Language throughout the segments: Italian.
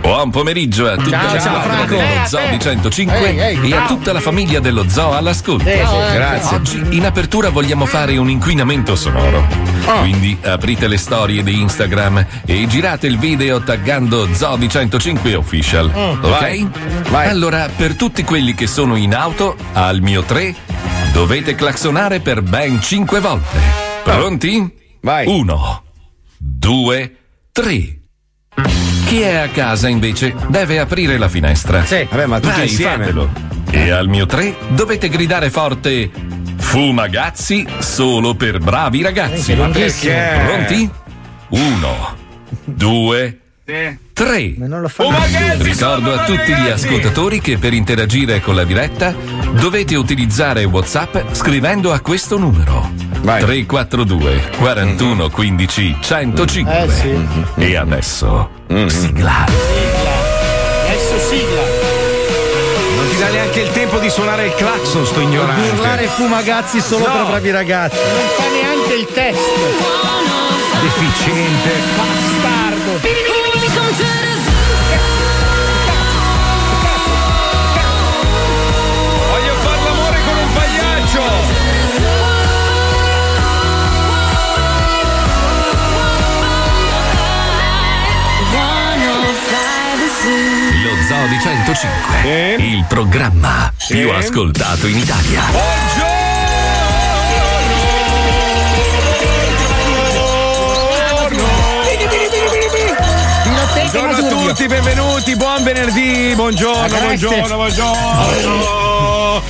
Buon pomeriggio a tutta Ciao, la ciao, squadra Franco. dello Eh, Zoo eh. di 105 Ehi, ehi, e a tutta la famiglia dello Zoo all'ascolto. Sì, sì, eh, Grazie. Oggi in apertura vogliamo fare un inquinamento sonoro. Quindi aprite le storie di Instagram e girate il video taggando Zoo di 105 Official. Mm. Ok? Vai. Allora, per tutti quelli che sono in auto, al mio 3, dovete claxonare per ben 5 volte. Pronti? Vai. 1, 2, 3. Chi è a casa invece deve aprire la finestra. Sì, vabbè, ma tutti Vai, insieme. fatelo. E al mio 3 dovete gridare forte Fumagazzi solo per bravi ragazzi. Ma perché? Pronti? 1, 2, 3. Ricordo a tutti gli ascoltatori che per interagire con la diretta dovete utilizzare WhatsApp scrivendo a questo numero 342 41 15 105. Eh, sì. E adesso sigla. Adesso sigla. Non ti dà neanche il tempo di suonare il clacson, sto ignorante. Urlare fumagazzi solo No. per bravi ragazzi. Non fa neanche il test. Deficiente. Bastardo. Voglio far l'amore con un pagliaccio. Lo Zoo di 105. Il programma più ascoltato in Italia. Buongiorno a tutti, benvenuti, buon venerdì, buongiorno, buongiorno, buongiorno.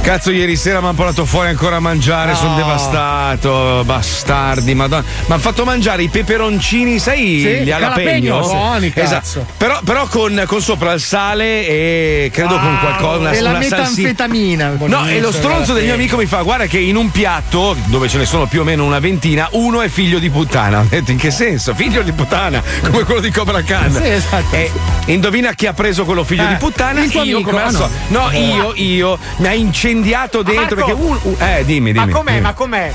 Cazzo, ieri sera mi hanno portato fuori ancora a mangiare, sono devastato, bastardi, madonna. Mi hanno fatto mangiare i peperoncini, sai, Sì, gli alapegno? buoni. Esatto. Però, però con, con sopra il sale e credo con qualcosa, una, e la metanfetamina. No, e lo stronzo del mio amico mi fa: Guarda, che in un piatto dove ce ne sono più o meno una ventina, uno è figlio di puttana. Ho detto: In che senso? Figlio di puttana, come quello di Cobra Khan. Sì, esatto. E indovina chi ha preso quello figlio Eh, di puttana? il tuo io, amico, come no? solito. No, io, io mi ha incendiato dentro. Marco! Perché un, un- eh, dimmi, dimmi. Ma com'è? dimmi. Ma com'è?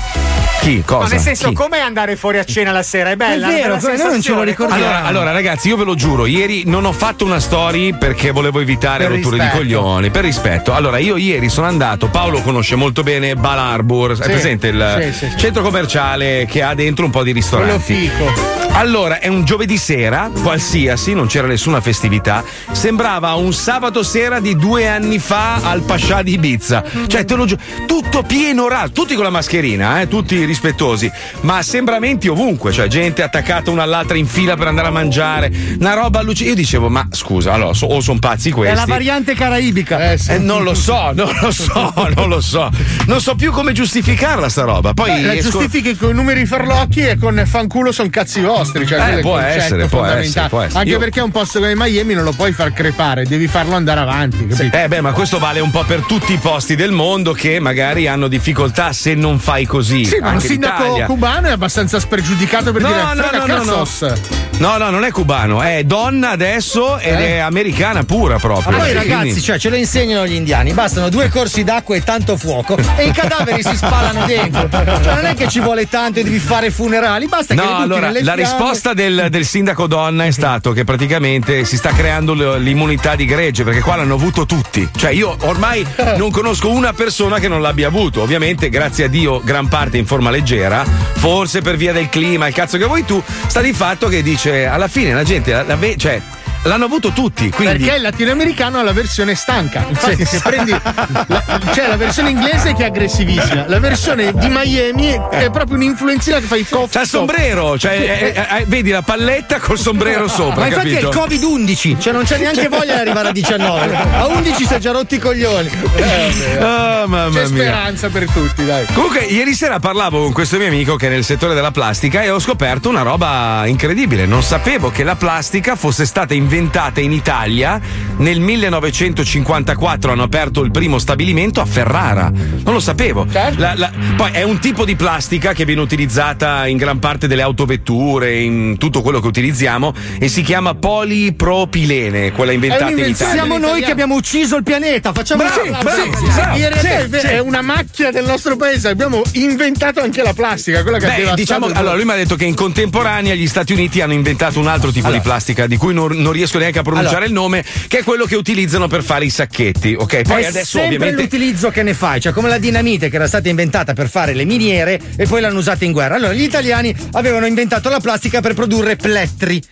Chi? Cosa? No, nel senso, Chi? com'è andare fuori a cena la sera? È bella? È vero, bella noi non ce lo ricordiamo. Allora, allora, ragazzi, io ve lo giuro, ieri non ho fatto una story perché volevo evitare Per rotture di rispetto. coglioni, per rispetto. Allora, io ieri sono andato, Paolo conosce molto bene Bal Harbour, è presente il sì, sì, sì. centro commerciale che ha dentro un po' di Quello ristoranti. fico. Allora, è un giovedì sera, qualsiasi, non c'era nessuna festività. Sembrava un sabato sera di due anni fa al Pascià di Ibiza. Cioè, te lo giuro, tutto pieno raso, tutti con la mascherina, eh, tutti rispettosi, ma assembramenti ovunque, cioè gente attaccata una all'altra in fila per andare a mangiare, una roba allucinante. Io dicevo, ma scusa, allora, so- o sono pazzi È questi. la variante caraibica. Eh, sì. Eh, non lo so, non lo so, non lo so. Non so più come giustificarla sta roba. Poi Beh, la esco- giustifichi con i numeri farlocchi e con fanculo sono cazzi vostri. Cioè Eh, è può essere, può essere, può essere. Anche Io- perché un posto come Miami non lo puoi far crepare, devi farlo andare avanti, capito? Eh beh, ma questo vale un po' per tutti i posti del mondo che magari hanno difficoltà se non fai così. Sì, ma un sindaco l'Italia. cubano è abbastanza spregiudicato per No, dire no, frega no, no, no. No, no, non è cubano, è donna adesso ed Eh? è americana pura proprio. Ma poi Sì, ragazzi, quindi- cioè, ce lo insegnano gli indiani, bastano due corsi d'acqua e tanto fuoco e i cadaveri si spalano dentro. Cioè, non è che ci vuole tanto e devi fare funerali, basta che li No, allora la fiamme. risposta del, del sindaco donna è stato che praticamente si sta creando l'immunità di gregge perché qua l'hanno avuto tutti. Cioè, io ormai non conosco una persona che non l'abbia avuto. Ovviamente, grazie a Dio, gran parte in forma leggera, forse per via del clima, il cazzo che vuoi tu, sta di fatto che dice alla fine la gente la- la cioè, l'hanno avuto tutti. Quindi Perché il latinoamericano ha la versione stanca. Infatti, se prendi la, c'è la versione inglese che è aggressivissima, la versione di Miami è proprio un'influenzina che fa i coff. C'ha il sombrero, cioè, eh, eh, eh, vedi la palletta col sombrero sopra. Ma infatti capito? è il Covid 11, cioè non c'è neanche voglia di arrivare a 19. A 11 si è già rotti i coglioni. Ah, mamma C'è mia. speranza per tutti, dai. Comunque, ieri sera parlavo con questo mio amico che è nel settore della plastica e ho scoperto una roba incredibile. Non sapevo che la plastica fosse stata inventata inventata in Italia nel 1954 hanno aperto il primo stabilimento a Ferrara. Non lo sapevo. Certo. La- la- poi è un tipo di plastica che viene utilizzata in gran parte delle autovetture, in tutto quello che utilizziamo e si chiama polipropilene, quella inventata in Italia. Siamo noi che abbiamo ucciso il pianeta, facciamo Bravo, sì, bravo, sì, bravo. in realtà sì, è, sì. è una macchia del nostro paese. Abbiamo inventato anche la plastica, quella che Beh, diciamo, allora lui mi ha detto che in contemporanea gli Stati Uniti hanno inventato un altro tipo di plastica di cui non, non riesco neanche a pronunciare Allora. il nome, che è quello che utilizzano per fare i sacchetti. Ok, poi è adesso ovviamente. l'utilizzo che ne fai, cioè come la dinamite che era stata inventata per fare le miniere e poi l'hanno usata in guerra. Allora gli italiani avevano inventato la plastica per produrre plettri.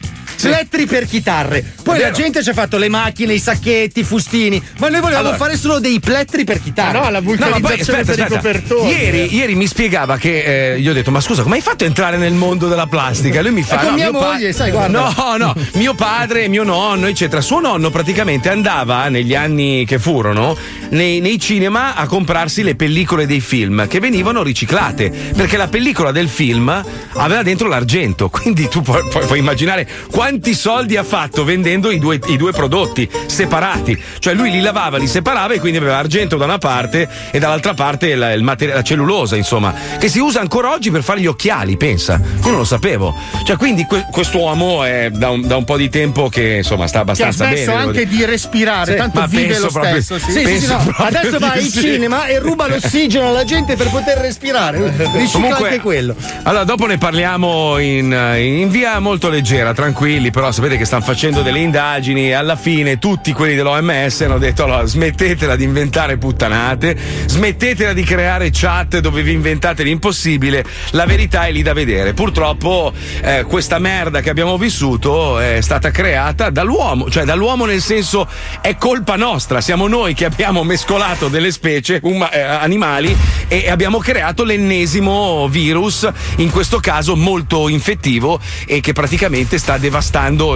Plettri per chitarre. Poi È la gente ci ha fatto le macchine, i sacchetti, i fustini. Ma noi volevamo Allora. fare solo dei plettri per chitarre. Ah, no, la No, ma poi vulcanizzazione aspetta, per i aspetta. copertori. Ieri, ieri mi spiegava che eh, gli ho detto: Ma scusa, come hai fatto a entrare nel mondo della plastica? E lui mi fa: con no, mia mio pa- moglie, sai, guarda." No, no, mio padre, mio nonno, eccetera. Suo nonno praticamente andava negli anni che furono nei, nei cinema a comprarsi le pellicole dei film che venivano riciclate. Perché la pellicola del film aveva dentro l'argento. Quindi tu puoi, puoi- puoi immaginare quanti soldi ha fatto vendendo i due, i due prodotti separati. Cioè lui li lavava, li separava e quindi aveva argento da una parte e dall'altra parte la, il materia- la cellulosa, insomma, che si usa ancora oggi per fare gli occhiali, pensa. Io non lo sapevo. Cioè, quindi que- quest'uomo è da un, da un po' di tempo che insomma sta ha abbastanza smesso bene. devo anche dire. di respirare, Sì, tanto vive lo proprio- stesso. Sì. Sì, sì, no. Adesso va in sì. cinema e ruba l'ossigeno alla gente per poter respirare. Ricicla Comunque- anche quello. Allora, dopo ne parliamo in, in via molto leggera, tranquilli, però sapete che stanno facendo delle indagini e alla fine tutti quelli dell'OMS hanno detto allora smettetela di inventare puttanate, smettetela di creare chat dove vi inventate l'impossibile, la verità è lì da vedere. Purtroppo eh, questa merda che abbiamo vissuto è stata creata dall'uomo, cioè dall'uomo nel senso è colpa nostra, siamo noi che abbiamo mescolato delle specie uma- eh, animali e abbiamo creato l'ennesimo virus, in questo caso molto infettivo e che praticamente sta devastando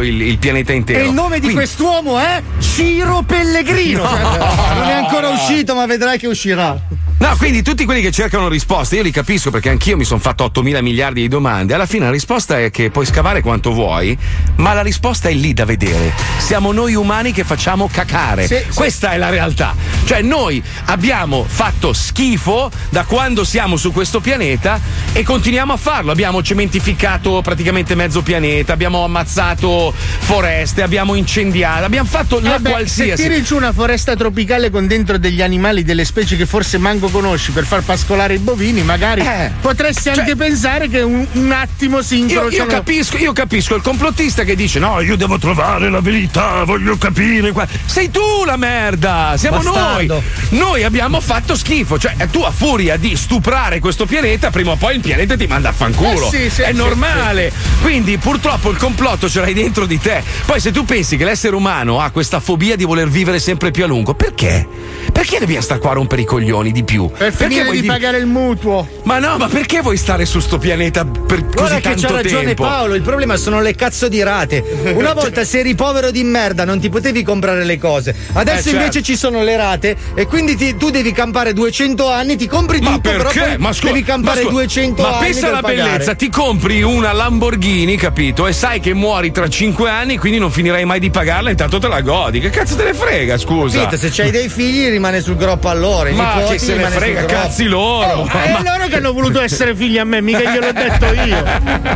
il, il pianeta intero. E il nome di Quindi- quest'uomo è Ciro Pellegrino. Cioè, non è ancora uscito, ma vedrai che uscirà. No, quindi tutti quelli che cercano risposte, io li capisco perché anch'io mi sono fatto 8 mila miliardi di domande. Alla fine la risposta è che puoi scavare quanto vuoi, ma la risposta è lì da vedere. Siamo noi umani che facciamo cacare. Sì, sì. Questa è la realtà. Cioè, noi abbiamo fatto schifo da quando siamo su questo pianeta e continuiamo a farlo. Abbiamo cementificato praticamente mezzo pianeta, abbiamo ammazzato foreste, abbiamo incendiato, abbiamo fatto la Eh beh, qualsiasi. Se tiri giù una foresta tropicale con dentro degli animali, delle specie che forse manco conosci per far pascolare i bovini, magari Eh. potresti anche Cioè- pensare che un, un attimo si Io, incrociano. io capisco, io capisco il complottista che dice: No, io devo trovare la verità, voglio capire. qua." Sei tu la merda, siamo Bastardo. noi. Noi abbiamo fatto schifo. Cioè, tu a furia di stuprare questo pianeta, prima o poi il pianeta ti manda a fanculo. Eh sì, sì, È sì, normale. Quindi, purtroppo, il complotto ce l'hai dentro di te. Poi, se tu pensi che l'essere umano ha questa fobia di voler vivere sempre più a lungo, perché? Perché dobbiamo stare qua a rompere i coglioni di più? Per perché finire vuoi di di- pagare il mutuo. Ma no, ma perché vuoi stare su sto pianeta per così Guarda che tanto c'ha ragione tempo? Paolo, il problema sono le cazzo di rate. Una volta se eri povero di merda non ti potevi comprare le cose. Adesso Eh, certo. invece ci sono le rate e quindi ti- tu devi campare 200 anni, ti compri Ma tutto, però perché? poi Ma scusa, devi campare ma scusa, 200 ma anni. pensa per alla pagare. bellezza, ti compri una Lamborghini, capito? E sai che muori tra 5 anni, quindi non finirai mai di pagarla, intanto te la godi. Che cazzo te ne frega, scusa? Capito? Se c'hai dei figli rimane sul groppo a loro. i ma nipoti che se ne sul frega, cazzi loro. Ma è loro che hanno voluto essere figli a me, mica gliel'ho detto io.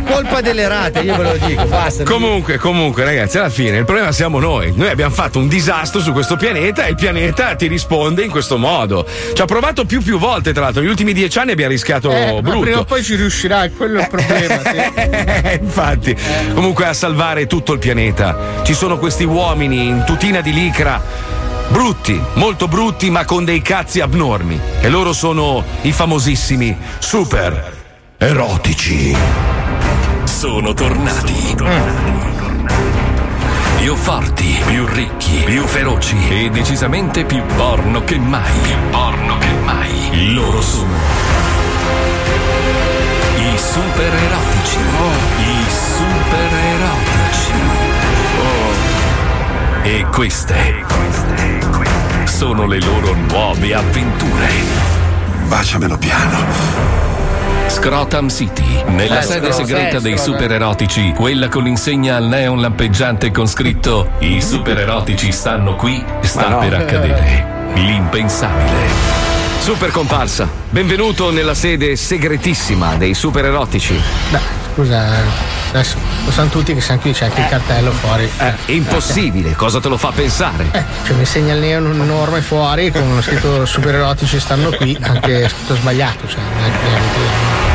Colpa delle rate, io ve lo dico, basta. Comunque, comunque, ragazzi, alla fine il problema siamo noi. Noi abbiamo fatto un disastro su questo pianeta e il pianeta ti risponde in questo modo. Ci ha provato più più volte, tra l'altro. Negli ultimi dieci anni abbiamo rischiato Eh, ma prima o brutto. poi ci riuscirà, è quello il problema. sì. Infatti, comunque a salvare tutto il pianeta ci sono questi uomini in tutina di licra. Brutti, molto brutti, ma con dei cazzi abnormi. E loro sono i famosissimi super erotici. Sono tornati. Più forti, più ricchi, più feroci e decisamente più porno che mai. Più porno che mai. Loro sono i super erotici. I super erotici. E queste sono le loro nuove avventure. Baciamelo piano. Scrotum City, nella Eh, sede segreta dei supererotici, quella con l'insegna al neon lampeggiante con scritto I supererotici stanno qui, sta no. per accadere. L'impensabile. Super comparsa, benvenuto nella sede segretissima dei super erotici. Beh, scusa, adesso lo sanno tutti che siamo qui, c'è anche il cartello fuori. Eh, impossibile, cosa te lo fa pensare? Eh, cioè mi segna il neon enorme fuori con uno scritto super erotici stanno qui, anche scritto sbagliato, cioè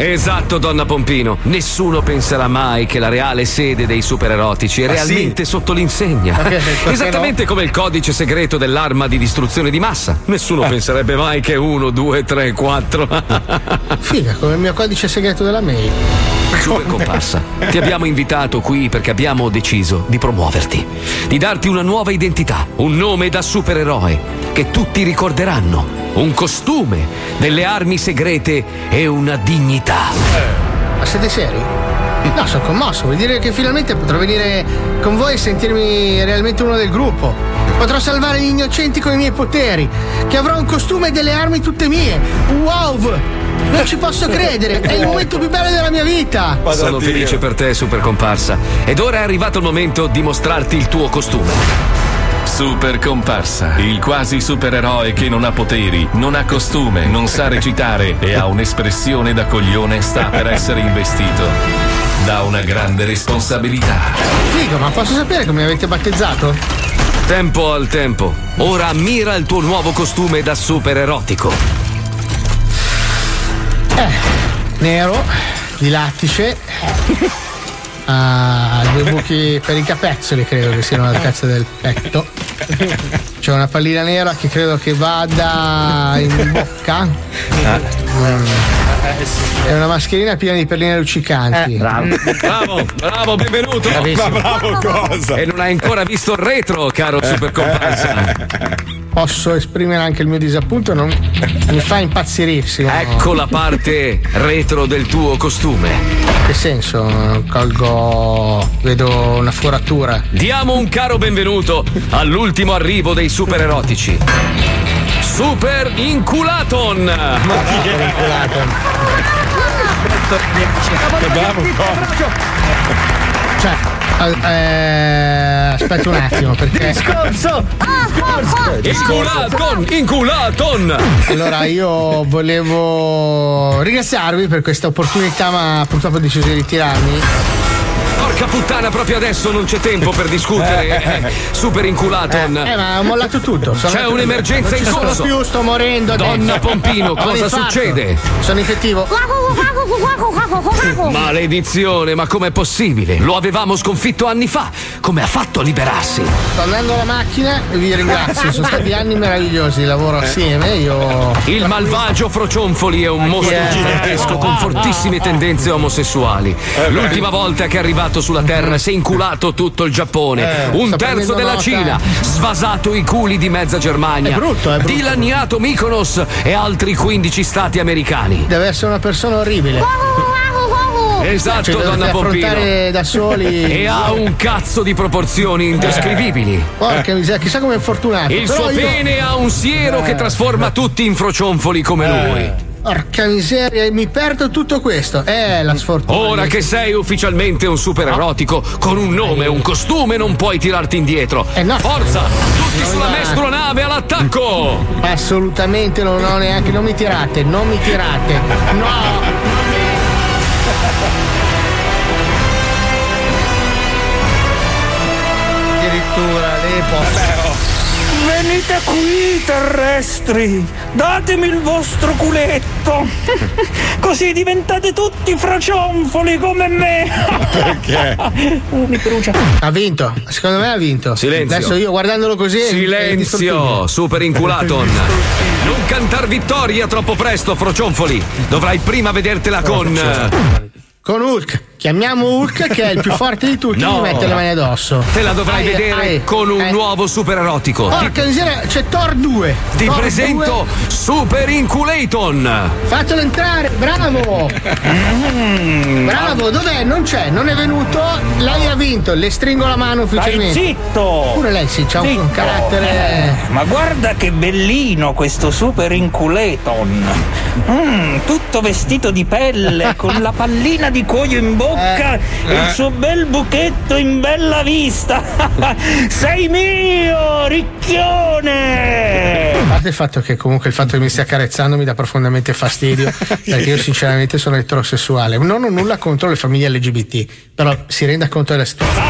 Esatto, donna Pompino. Nessuno penserà mai che la reale sede dei supererotici è Ah, realmente sotto l'insegna. Perché Esattamente come il codice segreto dell'arma di distruzione di massa. Nessuno Eh. penserebbe mai che uno, due, tre, quattro. Figa, come il mio codice segreto della mail. Super comparsa, ti abbiamo invitato qui perché abbiamo deciso di promuoverti, di darti una nuova identità, un nome da supereroe che tutti ricorderanno, un costume, delle armi segrete e una dignità. Ma siete seri? No, sono commosso, vuol dire che finalmente potrò venire con voi e sentirmi realmente uno del gruppo. Potrò salvare gli innocenti con i miei poteri, che avrò un costume e delle armi tutte mie. Wow! Non ci posso credere, è il momento più bello della mia vita! Sono felice per te, super comparsa. Ed ora è arrivato il momento di mostrarti il tuo costume. Super comparsa, il quasi supereroe che non ha poteri, non ha costume, non sa recitare e ha un'espressione da coglione sta per essere investito da una grande responsabilità. Figo, ma posso sapere come mi avete battezzato? Tempo al tempo. Ora ammira il tuo nuovo costume da super erotico. Nero, di lattice. Ha due buchi per i capezzoli, credo che siano all'altezza del petto. C'è una pallina nera che credo che vada in bocca. Mm. È una mascherina piena di perline luccicanti. Bravo, bravo, benvenuto. Bravissimo. Ma bravo cosa? E non hai ancora visto il retro, caro super comparsa. Posso esprimere anche il mio disappunto, non mi fa impazzirissimo. Ecco la parte retro del tuo costume. Che senso? Colgo. vedo una foratura. Diamo un caro benvenuto all'ultimo arrivo dei super erotici. Super Inculaton! Ma chi è Inculaton? Che bravo Cioè, eh, aspetta un attimo perché. Discorso! Inculaton! Inculaton! Allora io volevo ringraziarvi per questa opportunità, ma purtroppo ho deciso di ritirarmi. Porca puttana, proprio adesso non c'è tempo per discutere. eh, Super Inculaton. Eh, ma ho mollato tutto. sono- C'è un'emergenza non in ci sono corso. più, sto morendo. adesso. Donna Pompino, cosa succede? Sono infettivo. Maledizione, ma com'è possibile? Lo avevamo sconfitto anni fa. Come ha fatto a liberarsi? Sto andando alla macchina e vi ringrazio. Sono stati anni meravigliosi di lavoro assieme. Io. Il malvagio Frocionfoli è un mostro gigantesco con fortissime tendenze omosessuali. L'ultima volta che è arrivato sulla Terra si è inculato tutto il Giappone, Eh, un terzo della nota. Cina, svasato i culi di mezza Germania, È brutto, è brutto. dilaniato Mykonos e altri 15 stati americani. Deve essere una persona orribile. Esatto, Cioè, donna Pompino. da soli. E ha un cazzo di proporzioni indescrivibili. Porca miseria, chissà come è fortunato. Il Però suo io- pene ha un siero che trasforma tutti in frocionfoli come lui. Porca miseria, mi perdo tutto questo. Eh, la sfortuna. Ora che sei ufficialmente un super erotico, con un nome e un costume non puoi tirarti indietro. Forza! Tutti sulla mestronave all'attacco! Assolutamente non ho neanche. Non mi tirate, non mi tirate. No! Addirittura lei posso. Venite qui, terrestri! Datemi il vostro culetto! Così diventate tutti fracionfoli come me! Perché? Oh, mi brucia. Ha vinto, secondo me ha vinto. Silenzio. Adesso io guardandolo così. Silenzio, super inculaton. Non cantar vittoria troppo presto, frocionfoli. Dovrai prima vedertela con. Con Hulk. Chiamiamo Hulk che è il più forte di tutti No. e gli mette le mani addosso. Te la dovrai Ai, vedere ai, con un eh. nuovo super erotico. Porca miseria, c'è Thor 2. Ti Thor presento 2. Super Inculaton. Fatelo entrare, bravo! Bravo, dov'è? Non c'è, non è venuto. Lei ha vinto, le stringo la mano Stai ufficialmente. zitto! Pure lei sì, c'ha un, Zitto. un carattere. Ma guarda che bellino questo super inculeton. Mm, tutto vestito di pelle, con la pallina di cuoio in bocca e il suo bel buchetto in bella vista. Sei mio, ricchione! A parte il fatto che comunque il fatto che mi stia accarezzando mi dà profondamente fastidio, perché io sinceramente sono eterosessuale. Non ho nulla contro le famiglie LGBT, però si renda conto della situazione.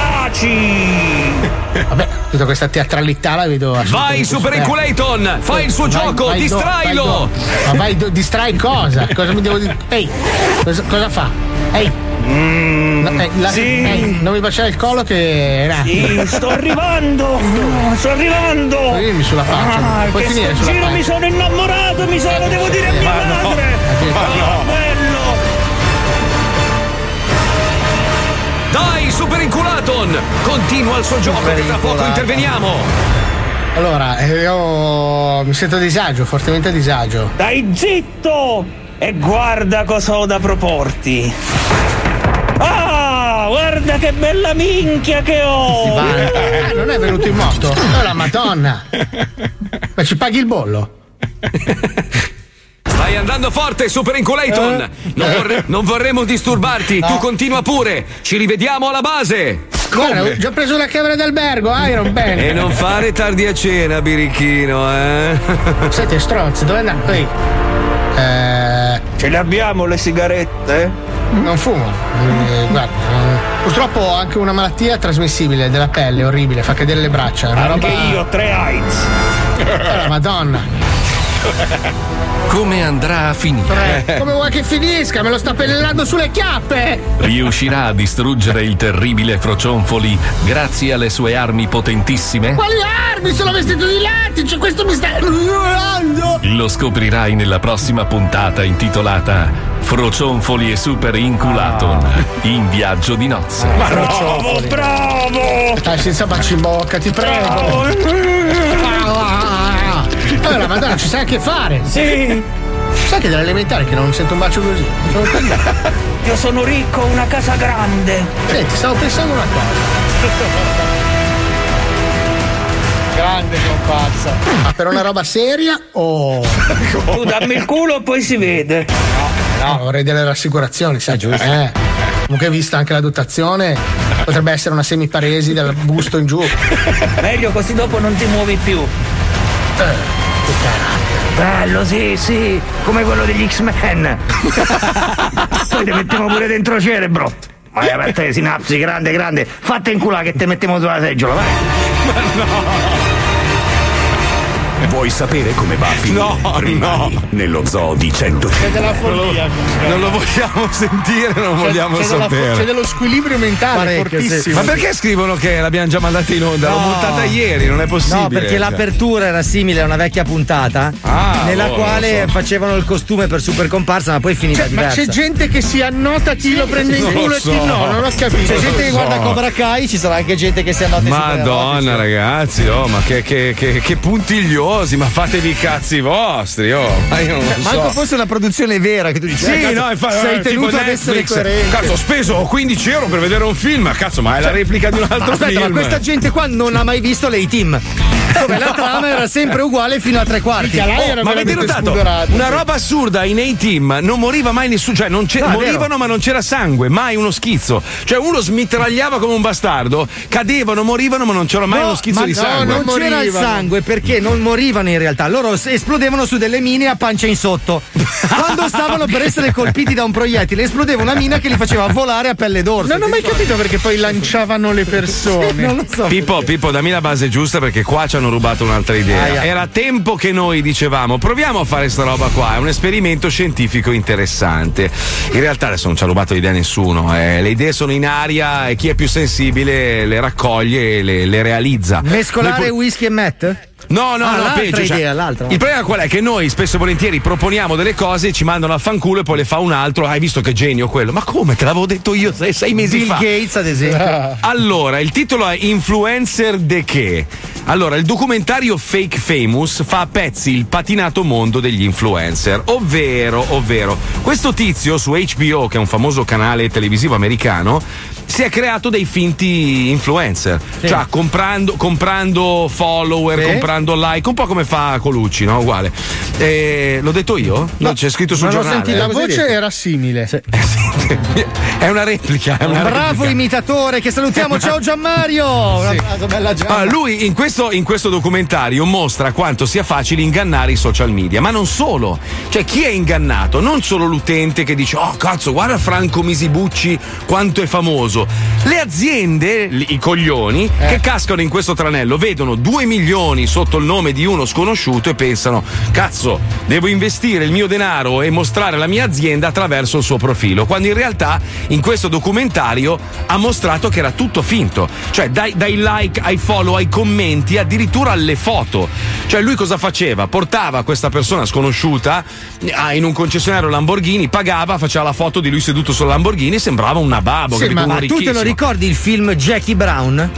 Vabbè, tutta questa teatralità la vedo Vai Super. Inculaton, fai il suo Vai- gioco, vai do- distrailo. vai do- Ma vai, do- distrai cosa? Cosa mi devo dire? Ehi, cosa, cosa fa? Ehi. No, eh, la- sì. ehi, non mi baciare il collo che. era. Sì, sto arrivando! Sto arrivando! Toglimi sulla faccia, Ah, puoi che finire sulla giro faccia. mi sono innamorato, mi sono, devo dire a mia madre! Ah, bello! Dai Super Inculaton, continua il suo gioco che tra poco interveniamo. Allora, eh, io mi sento a disagio, fortemente a disagio. Dai zitto! E guarda cosa ho da proporti! Ah, guarda che bella minchia che ho! Ah, non è venuto in moto? Oh la madonna! Ma ci paghi il bollo? Stai andando forte Super Inculaton. Non, vorre- non vorremmo disturbarti, tu continua pure. Ci rivediamo alla base. Guarda, ho già preso la camera d'albergo, Iron Ben. E non fare tardi a cena, birichino, eh? Siete stronzi, dove andate? Ehi. Eh, Ce le abbiamo le sigarette? Non fumo. Eh, guarda, eh, purtroppo ho anche una malattia trasmissibile della pelle, orribile, fa cadere le braccia. Anche roba... io, tre AIDS! Eh, Madonna. Come andrà a finire? Come vuoi che finisca? Me lo sta pennellando sulle chiappe! Riuscirà a distruggere il terribile Frocionfoli grazie alle sue armi potentissime? Quali armi? Sono vestito di lattice, questo mi sta ignorando! Lo scoprirai nella prossima puntata intitolata Frocionfoli e Super Inculaton in viaggio di nozze. Bravo, bravo! Dai, senza baci in bocca, ti prego! Allora, madonna, ci sai che fare! Sì, Sai che dall'elementare che non sento un bacio così? Sono io sono ricco, ho una casa grande. Senti, stavo pensando una cosa. Grande compazza. Ma per una roba seria o. Tu dammi il culo, poi si vede. No, vorrei delle rassicurazioni, sai. giusto. Eh. Comunque, vista anche la dotazione, potrebbe essere una semiparesi dal busto in giù. Meglio così dopo non ti muovi più. Bello, sì, sì, come quello degli X-Men. Poi ti mettiamo pure dentro cerebro. Vai aperta le sinapsi, grande, grande. Fatte in culo che te mettiamo sulla seggiola, vai. Vuoi sapere come va a finire? No, Rimani nello zoo di 100 C'è della follia. Non lo vogliamo sentire, non vogliamo c'è, della fo- sapere. c'è dello squilibrio mentale Parecchio, sì. fortissimo. Ma perché scrivono che l'abbiamo già mandata in onda? L'ho No. montata ieri, non è possibile. No, perché Cioè. l'apertura era simile a una vecchia puntata Ah, nella boh, quale non so. facevano il costume per super comparsa, ma poi è finita Cioè, ma diversa. c'è gente che si annota chi lo prende in non culo lo e chi so. no, non ho capito. C'è gente che so. guarda Cobra Kai, ci sarà anche gente che si annota i Madonna supereroi. ragazzi, oh, ma che, che, che, che puntigliosi, ma fatevi i cazzi vostri, oh, ma io non lo so. Manco fosse una produzione vera che tu dici. Sì, eh, cazzo, no, infatti, sei eh, tenuto ad essere coerente. Cazzo, ho speso 15 euro per vedere un film, ma cazzo, ma è la replica di un altro Ma aspetta, film. ma questa gente qua non ha mai visto le team. Dove la trama era sempre uguale fino a tre quarti. Lei Oh, ma avete notato? Una roba assurda in A-Team non moriva mai nessuno, cioè non c'è- No, morivano ma non c'era sangue, mai uno schizzo. Cioè uno smitragliava come un bastardo, cadevano, morivano ma non c'era mai No, uno schizzo ma di no, sangue. non c'era il sangue perché non morivano in realtà. Loro esplodevano su delle mine a pancia in sotto. Quando stavano per essere colpiti da un proiettile, esplodeva una mina che li faceva volare a pelle d'orso. Non ho mai capito perché poi lanciavano le persone. Non lo so. Pippo, Pippo, dammi la base giusta perché qua ci hanno rubato un'altra idea. Aia. Era tempo che noi dicevamo proviamo a fare sta roba qua, è un esperimento scientifico interessante. In realtà adesso non ci ha rubato l'idea nessuno, eh. le idee sono in aria e chi è più sensibile le raccoglie e le, le realizza. Mescolare po- whisky e Matt? No, no, Ah, no, l'altra peggio. cioè, idea, l'altra. Il problema qual è? Che noi spesso e volentieri proponiamo delle cose, ci mandano a fanculo e poi le fa un altro. Hai visto che genio quello? Ma come? Te l'avevo detto io sei, sei mesi Bill fa. Gates, ad esempio. Allora, il titolo è Influencer de che? Allora, il documentario Fake Famous fa a pezzi il patinato mondo degli influencer, ovvero, ovvero, questo tizio su HBO, che è un famoso canale televisivo americano, si è creato dei finti influencer, cioè comprando, comprando follower, Sì. comprando like, un po' come fa Colucci, no? Uguale. Eh, l'ho detto io? No, c'è scritto sul giornale. sentito. La voce era simile. è una replica, è una Bravo replica. imitatore, che salutiamo. Ciao Gianmario. Un applauso, bella Gianna. Ah, lui in questo, in questo documentario mostra quanto sia facile ingannare i social media, ma non solo. Cioè, chi è ingannato? Non solo l'utente che dice: Oh, cazzo, guarda Franco Misibucci quanto è famoso. Le aziende, i coglioni, che cascano in questo tranello, vedono 2 milioni sotto il nome di uno sconosciuto e pensano: Cazzo, devo investire il mio denaro e mostrare la mia azienda attraverso il suo profilo. Quando in realtà in questo documentario ha mostrato che era tutto finto. Cioè, dai, dai like ai follow, ai commenti, addirittura alle foto. Cioè, lui cosa faceva? Portava questa persona sconosciuta ah, in un concessionario Lamborghini, pagava, faceva la foto di lui seduto sul Lamborghini e sembrava un nababo. Sì, ma- Ma tu te lo ricordi il film Jackie Brown?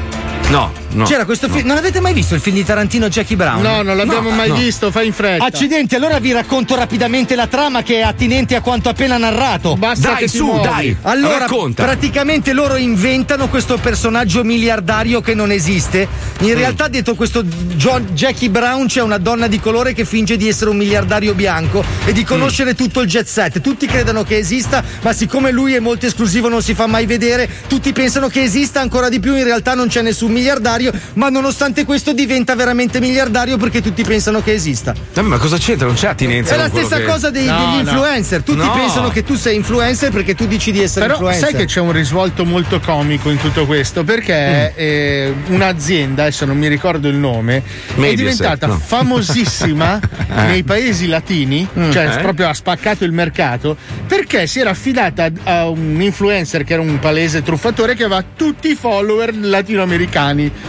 No, no. C'era questo film. Non avete mai visto il film di Tarantino Jackie Brown? No, non l'abbiamo No, mai no. visto, fai in fretta. Accidenti, allora vi racconto rapidamente la trama che è attinente a quanto appena narrato. Basta Dai, su, muovi. dai. Allora, racconta. praticamente loro inventano questo personaggio miliardario che non esiste. Mm. In realtà, dietro questo John- Jackie Brown c'è una donna di colore che finge di essere un miliardario bianco e di Mm. conoscere tutto il jet set. Tutti credono che esista, ma siccome lui è molto esclusivo, non si fa mai vedere, tutti pensano che esista ancora di più. In realtà non c'è nessun miliardario, ma nonostante questo diventa veramente miliardario perché tutti pensano che esista. Vabbè, ma cosa c'entra? Non c'è attinenza. È la stessa che- cosa dei- No, degli no. influencer. Tutti No. pensano che tu sei influencer perché tu dici di essere Però influencer. sai che c'è un risvolto molto comico in tutto questo perché eh, un'azienda, adesso non mi ricordo il nome, è Mediaset, diventata no. famosissima nei paesi latini, cioè Eh? proprio ha spaccato il mercato, perché si era affidata a a un influencer che era un palese truffatore che aveva tutti i follower latinoamericani.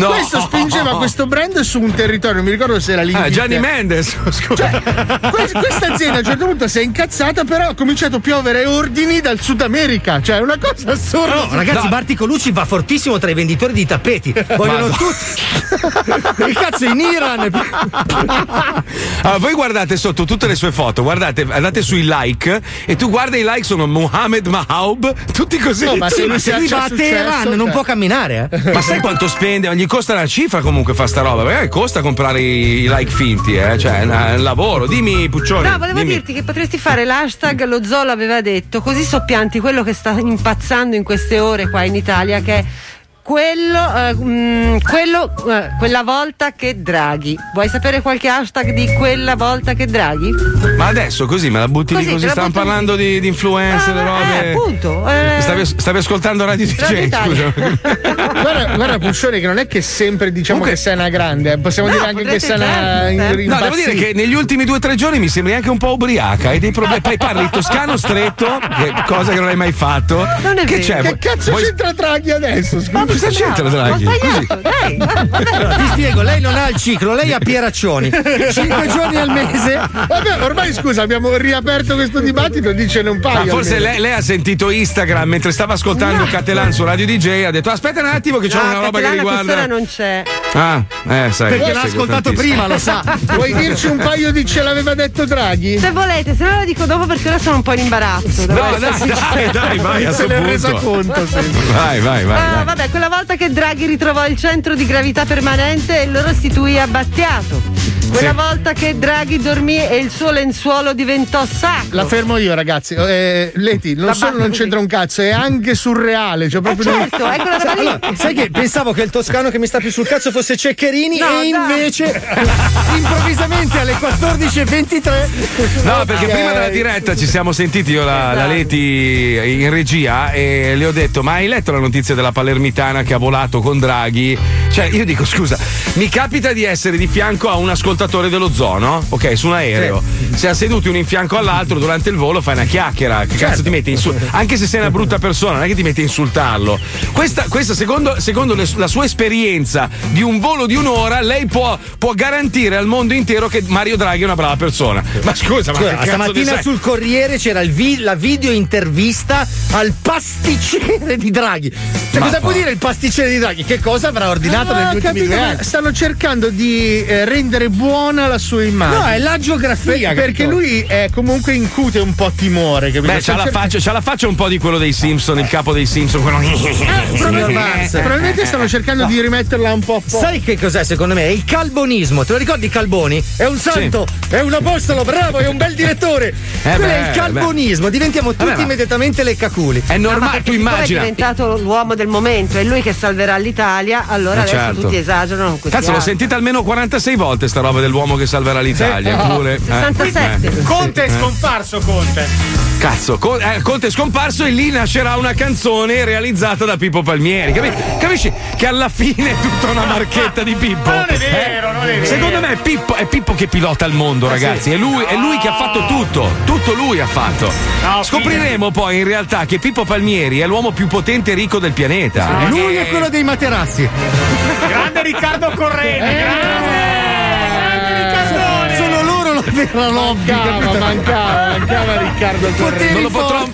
No. Questo spingeva questo brand su un territorio, non mi ricordo se era lì. Ah, Gianni Mendes, scusa. Que- questa azienda a un certo punto si è incazzata, però ha cominciato a piovere ordini dal Sud America. Cioè, è una cosa assurda. No, ragazzi, Barti Colucci va fortissimo tra i venditori di tappeti. Vogliono Madonna. tutti. Il cazzo in Iran. Ah, voi guardate sotto tutte le sue foto, guardate, andate sui like e tu guarda i like sono Mohammed Mahaub, tutti così. No, ma se lui si va a Teheran non cioè. può camminare. eh. Ma sai quanto spende? Gli costa una cifra comunque fa sta roba. Magari costa comprare i, like finti, eh? Cioè, è un lavoro. Dimmi, Puccioni. No, volevo dimmi. dirti che potresti fare l'hashtag lo Zolo aveva detto, così soppianti quello che sta impazzando in queste ore qua in Italia, che è quello, eh, mm, quello eh, quella volta che Draghi. Vuoi sapere qualche hashtag di quella volta che Draghi? Ma adesso così me la butti Così, lì così? Stavamo parlando di, di influencer, Ah, robe. eh, appunto, eh. Stavi, stavi ascoltando Radio DJ, scusa. Guarda, guarda Puccioni che non è che sempre diciamo Comunque- che sei una grande, eh. possiamo No, dire anche che sei una in- certo. No, devo dire che negli ultimi due o tre giorni mi sembri anche un po' ubriaca. Hai dei problemi. Poi parli toscano stretto, che- cosa che non hai mai fatto. Non è che vero. c'è? Che cazzo Vuoi- c'entra Draghi adesso? Scusa. Ma cosa c'entra, Draghi? Ho Così. dai. vabbè. Ti spiego, lei non ha il ciclo, lei ha Pieraccioni. Cinque giorni al mese. Vabbè, ormai scusa, abbiamo riaperto questo dibattito, dice un paio. Ma forse lei, lei ha sentito Instagram mentre stava ascoltando Catalan su Radio DJ. Ha detto: Aspetta un attimo, che c'è No, una roba che riguarda. non c'è. Ah, eh, sai. Perché l'ha ascoltato tantissimo. prima, lo sa. Vuoi dirci un paio di ce l'aveva detto Draghi? Se volete, se no lo dico dopo perché ora sono un po' in imbarazzo. No, dai, dai, dai, vai a Se sto l'è resa punto. conto. sì. Vai, vai, vai. Ah, vai. vabbè, quella volta che Draghi ritrovò il centro di gravità permanente e lo restituì a Battiato. Quella Sì. volta che Draghi dormì e il suo lenzuolo diventò sacro. La fermo io, ragazzi. Eh, Leti, non La solo non così. c'entra un cazzo, è anche surreale. Cioè Eh proprio certo, eccola da lì. Allora, sai che pensavo che il toscano che mi sta più sul cazzo fosse Ceccherini No, e dai. invece improvvisamente alle 14.23 No, perché prima della diretta ci siamo sentiti io la, la Leti in regia e le ho detto: Ma hai letto la notizia della Palermitana che ha volato con Draghi? Cioè, io dico, scusa, mi capita di essere di fianco a un ascoltatore portatore dello zoo, no? Ok, su un aereo. Siamo seduti uno in fianco all'altro durante il volo, fai una chiacchiera. Che cazzo ti metti a insul- Anche se sei una brutta persona, non è che ti metti a insultarlo. Questa, questa, secondo, secondo le- la sua esperienza di un volo di un'ora, lei può, può garantire al mondo intero che Mario Draghi è una brava persona. Ma scusa, ma Scusa, che cazzo stamattina sul Corriere c'era il vi- la video intervista al pasticcere di Draghi. Cioè, Ma cosa può va. dire il pasticcere di Draghi? Che cosa avrà ordinato Ah, negli ultimi capito, due ma anni? stanno cercando di eh, rendere buona la sua immagine. No, è la geografia. Per- perché capito? lui è comunque incute un po' timore. Capito? Beh, c'ha Sta la, faccia, c'ha la faccia un po' di quello dei Simpson, il capo dei Simpson, quello. Eh, probabilmente, probabilmente stanno cercando di rimetterla un po' a fuoco. Sai che cos'è secondo me? È il calbonismo. Te lo ricordi Calboni? È un santo, è un apostolo, bravo, è un bel direttore. Quello beh, è il calbonismo. Diventiamo tutti Vabbè, immediatamente leccaculi. È No, ma normale, perché tu immagina. è diventato l'uomo del momento, è lui che salverà l'Italia, allora Ma adesso certo. tutti esagerano Cazzo, l'ho sentita almeno 46 volte sta roba dell'uomo che salverà l'Italia. Sì. Pure. eh. 67. Eh. Conte è Eh. scomparso, Conte. Cazzo, Con- eh, Conte è scomparso e lì nascerà una canzone realizzata da Pippo Palmieri. Capi- Capisci? Che alla fine è tutta una marchetta di Pippo. Ma non è Eh? vero, non è vero. Secondo me è Pippo, è Pippo che pilota il mondo, ragazzi. È lui, è lui che ha fatto tutto. Tutto lui ha fatto. No, Scopriremo poi in realtà che Pippo Palmieri è l'uomo più potente e ricco del pianeta. Lui è quello dei materassi. Grande Riccardo Corredi, grande! Grande Riccardone! Sono loro la vera lobby, capito? mancava, mancava Riccardo Corredi. Non lo, potrò,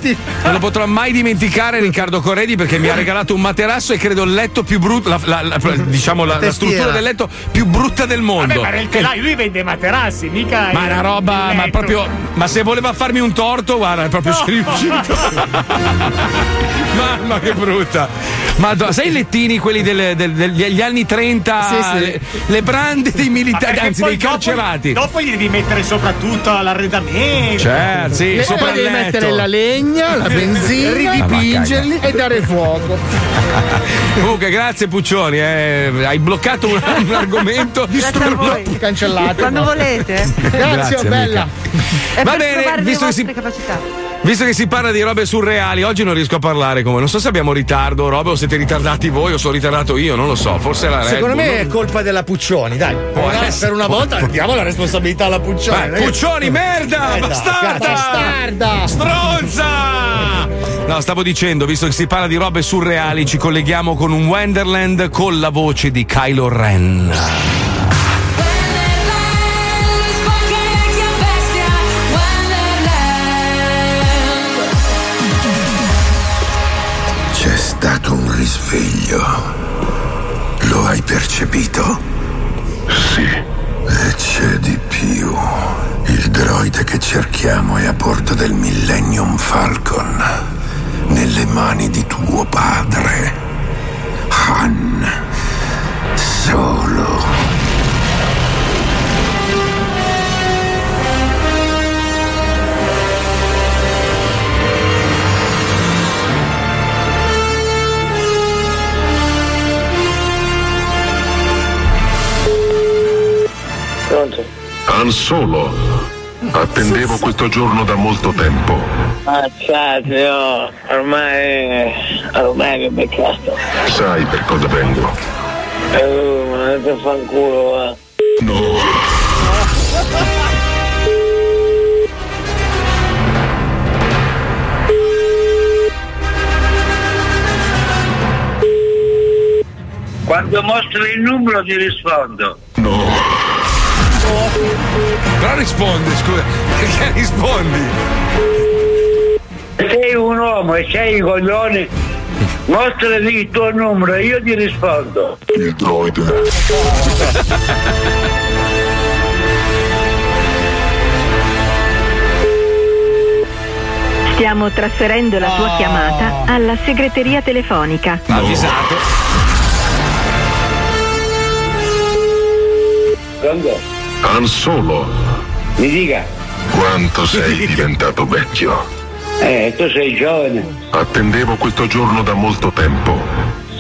non lo potrò mai dimenticare Riccardo Corredi perché mi ha regalato un materasso e credo il letto più brutto, la, la- la- diciamo la, struttura del letto più brutta del mondo. Vabbè, ma nel telaio lui vende materassi, mica. Ma è il- una roba, il ma proprio. Ma se voleva farmi un torto, guarda, è proprio sei riuscito. Mamma che brutta. Madonna, sai i lettini, quelli del- del- degli anni 30? Sì, sì. Le, le brande dei militari, anzi poi dei dopo- carcerati. Dopo gli devi mettere soprattutto l'arredamento. Certo, sì, Le- sopra il devi letto. mettere la legna, la benzina, ridipingerli e dare fuoco. Comunque, grazie Puccioni, eh, hai bloccato un, un argomento. Voi. Cancellato. Quando volete. Grazie, Grazie, bella. È Va per bene, visto che si- capacità. Visto che si parla di robe surreali, oggi non riesco a parlare voi. Non so se abbiamo ritardo, robe, o siete ritardati voi o sono ritardato io, non lo so. Forse è la Red Secondo me è non- colpa della Puccioni, dai. Per una, essere. per una volta diamo la responsabilità alla Puccioni. Vai, Puccioni, merda! Merda, bastarda! Bastarda! Stronza! No, stavo dicendo, visto che si parla di robe surreali, ci colleghiamo con un Wonderland con la voce di Kylo Ren. Risveglio. Lo hai percepito? Sì. E c'è di più. Il droide che cerchiamo è a bordo del Millennium Falcon. Nelle mani di tuo padre. Han. Solo. Pronto? Han Solo. Attendevo questo giorno da molto tempo. Ammazzate, oh, ormai, ormai che beccato. Sai per cosa vengo? Eh, ma andate a fanculo, va. No. Quando mostri il numero ti rispondo. No. Però rispondi, scusa, perché rispondi? Sei un uomo e sei i coglioni. Mostrami il tuo numero e io ti rispondo. Il droide. Stiamo trasferendo la tua chiamata alla segreteria telefonica. Avvisato. Pronto? Han Solo. Mi dica. Quanto sei diventato vecchio. Eh, tu sei giovane. Attendevo questo giorno da molto tempo.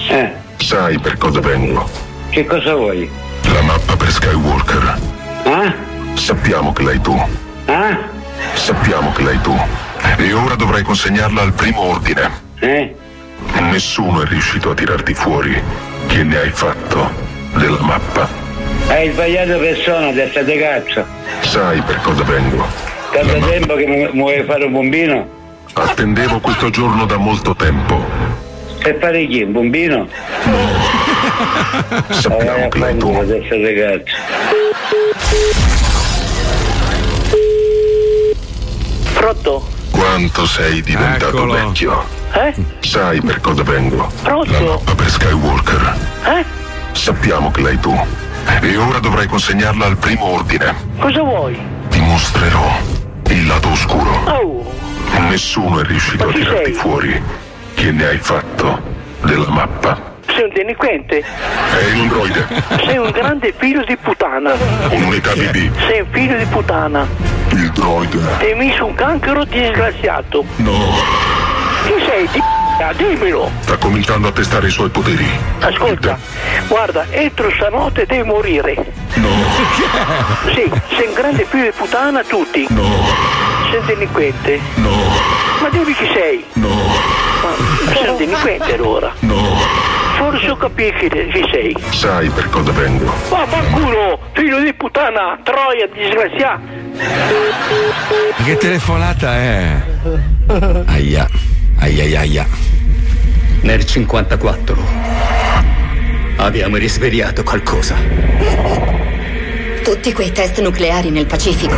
Eh, Sai per cosa vengo? che cosa vuoi? La mappa per Skywalker. Ah? Sappiamo che l'hai tu. Ah? Sappiamo che l'hai tu. E ora dovrai consegnarla al primo ordine. Eh? Nessuno è riuscito a tirarti fuori. Che ne hai fatto della mappa? Hai sbagliato persona, testa di cazzo. Sai per cosa vengo. Tanto tempo che mi vuoi fare un bombino? Attendevo questo giorno da molto tempo. Per fare chi? Un bombino? Sappiamo che lei tu. Testa di cazzo. Pronto? Quanto sei diventato Eccolo. vecchio. Eh? Sai per cosa vengo. Pronto? La mappa per Skywalker. Eh? Sappiamo che l'hai tu. E ora dovrai consegnarla al primo ordine. Cosa vuoi? Ti mostrerò il lato oscuro. Oh, Nessuno è riuscito a tirarti sei? fuori. Che ne hai fatto della mappa? sei un delinquente? Sei un droide. Sei un grande figlio di puttana. Un'unità BB. Sei un figlio di puttana. Il droide. Hai messo un cancro disgraziato. No. Chi sei? Di p***a? dimmelo. Sta cominciando a testare i suoi poteri. Ascolta, guarda, entro stanotte devi morire. No. Sì, sei un grande figlio di puttana tutti. No. Sei un delinquente. No. Ma dimmi chi sei. No. Ma sei un delinquente allora. No. Forse ho capito chi, sei. Sai per cosa vengo. Vaffanculo, figlio di puttana, troia, disgraziato. Che telefonata è? Aia. Aia aia aia. Nel 54 abbiamo risvegliato qualcosa. Tutti quei test nucleari nel Pacifico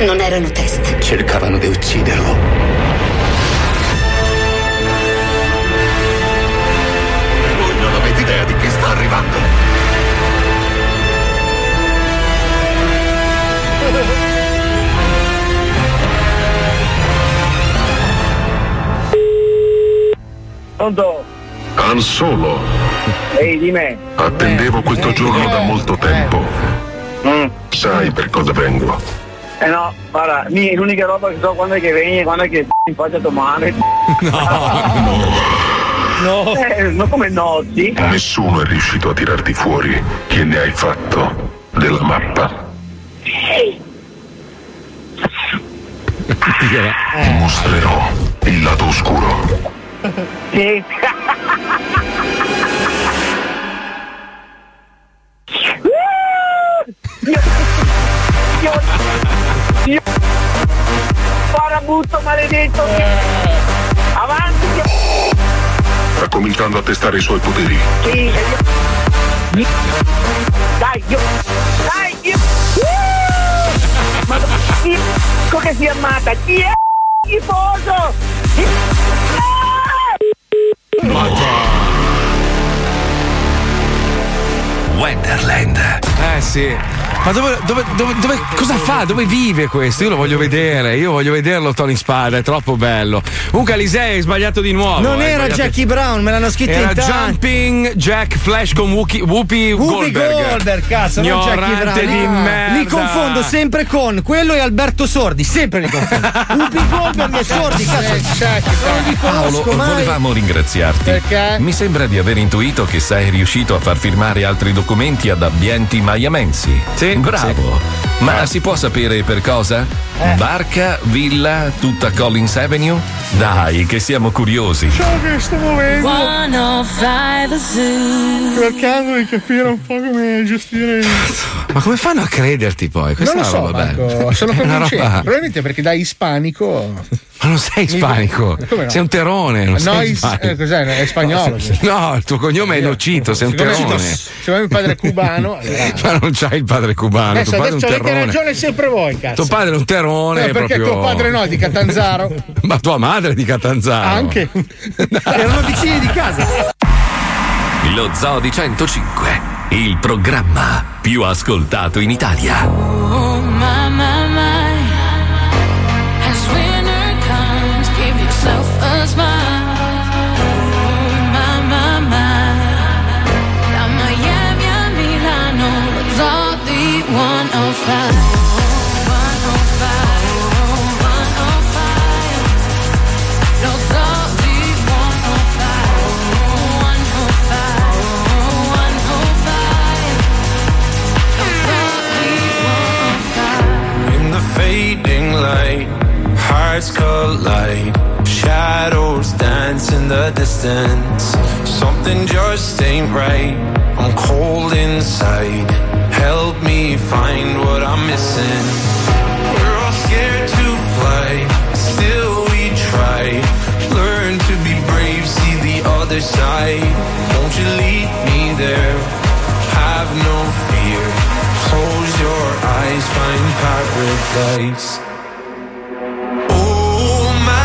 non erano test. Cercavano di ucciderlo. Voi non avete idea di chi sta arrivando. Pronto? Han Solo. Ehi, di me. Attendevo questo giorno da molto tempo. Sai per cosa vengo. Eh no, guarda, l'unica roba che so quando è che vieni è quando è che in faccia tua madre. No. Eh, ma come no, sì? Nessuno è riuscito a tirarti fuori. Che ne hai fatto della mappa? Ti mostrerò il lato oscuro. Sì. Io, io, io, parabutto maledetto. Avanti. Sta cominciando a testare i suoi poteri. Sì, io- Dai, io, dai, io. Ma chi che si è amata? Chi è schifoso? Wonderland. Eh sì. Ma dove, dove, dove, dove- cosa fa? Dove vive questo? Io lo voglio vedere, io voglio vederlo Tony Spada, è troppo bello. Comunque Alisei hai sbagliato di nuovo. Non hai era sbagliato- Jackie Brown, me l'hanno scritto Era in tanti. Jumping Jack Flash con Wookie, Whoopi, Whoopi Goldberg. Goldberg, cazzo, non Jackie Ignorante Brown. di Ah. merda. Li confondo sempre con quello e Alberto Sordi, sempre li confondo. Whoopi Goldberg e Sordi, cazzo. Non li Paolo, conosco mai. volevamo ringraziarti. Perché? Mi sembra di aver intuito che sei riuscito a far firmare altri documenti ad ambienti maiamensi. Sì. Bravo. Ma si può sapere per cosa? Eh. Barca, villa, tutta Collins Avenue? Dai, che siamo curiosi. Ciao che sto muovendo. Cercando di capire un po' come gestire. Ma come fanno a crederti poi? Questa non lo è una so, roba Marco, bella. sono convincente. roba- Probabilmente perché da ispanico. Ma non sei ispanico. No? Sei un terone, non No, sei is- ispanico. eh, cos'è? È spagnolo. No, il tuo cognome è Nocito, sei un terone. Siccome mio padre è cubano, allora. Ma non c'hai il padre cubano, Adesso, tuo padre è un adesso avete ragione sempre voi, cazzo. Tuo padre è un terone Eh, perché proprio. tuo padre no, è di Catanzaro. Ma tua madre è di Catanzaro. Anche. Erano vicini di casa. Lo Zoo di 105, il programma più ascoltato in Italia. Oh my, Something just ain't right. I'm cold inside. Help me find what I'm missing. We're all scared to fly. Still we try. Learn to be brave. See the other side. Won't you lead me there? Have no fear. Close your eyes. Find paradise. Oh my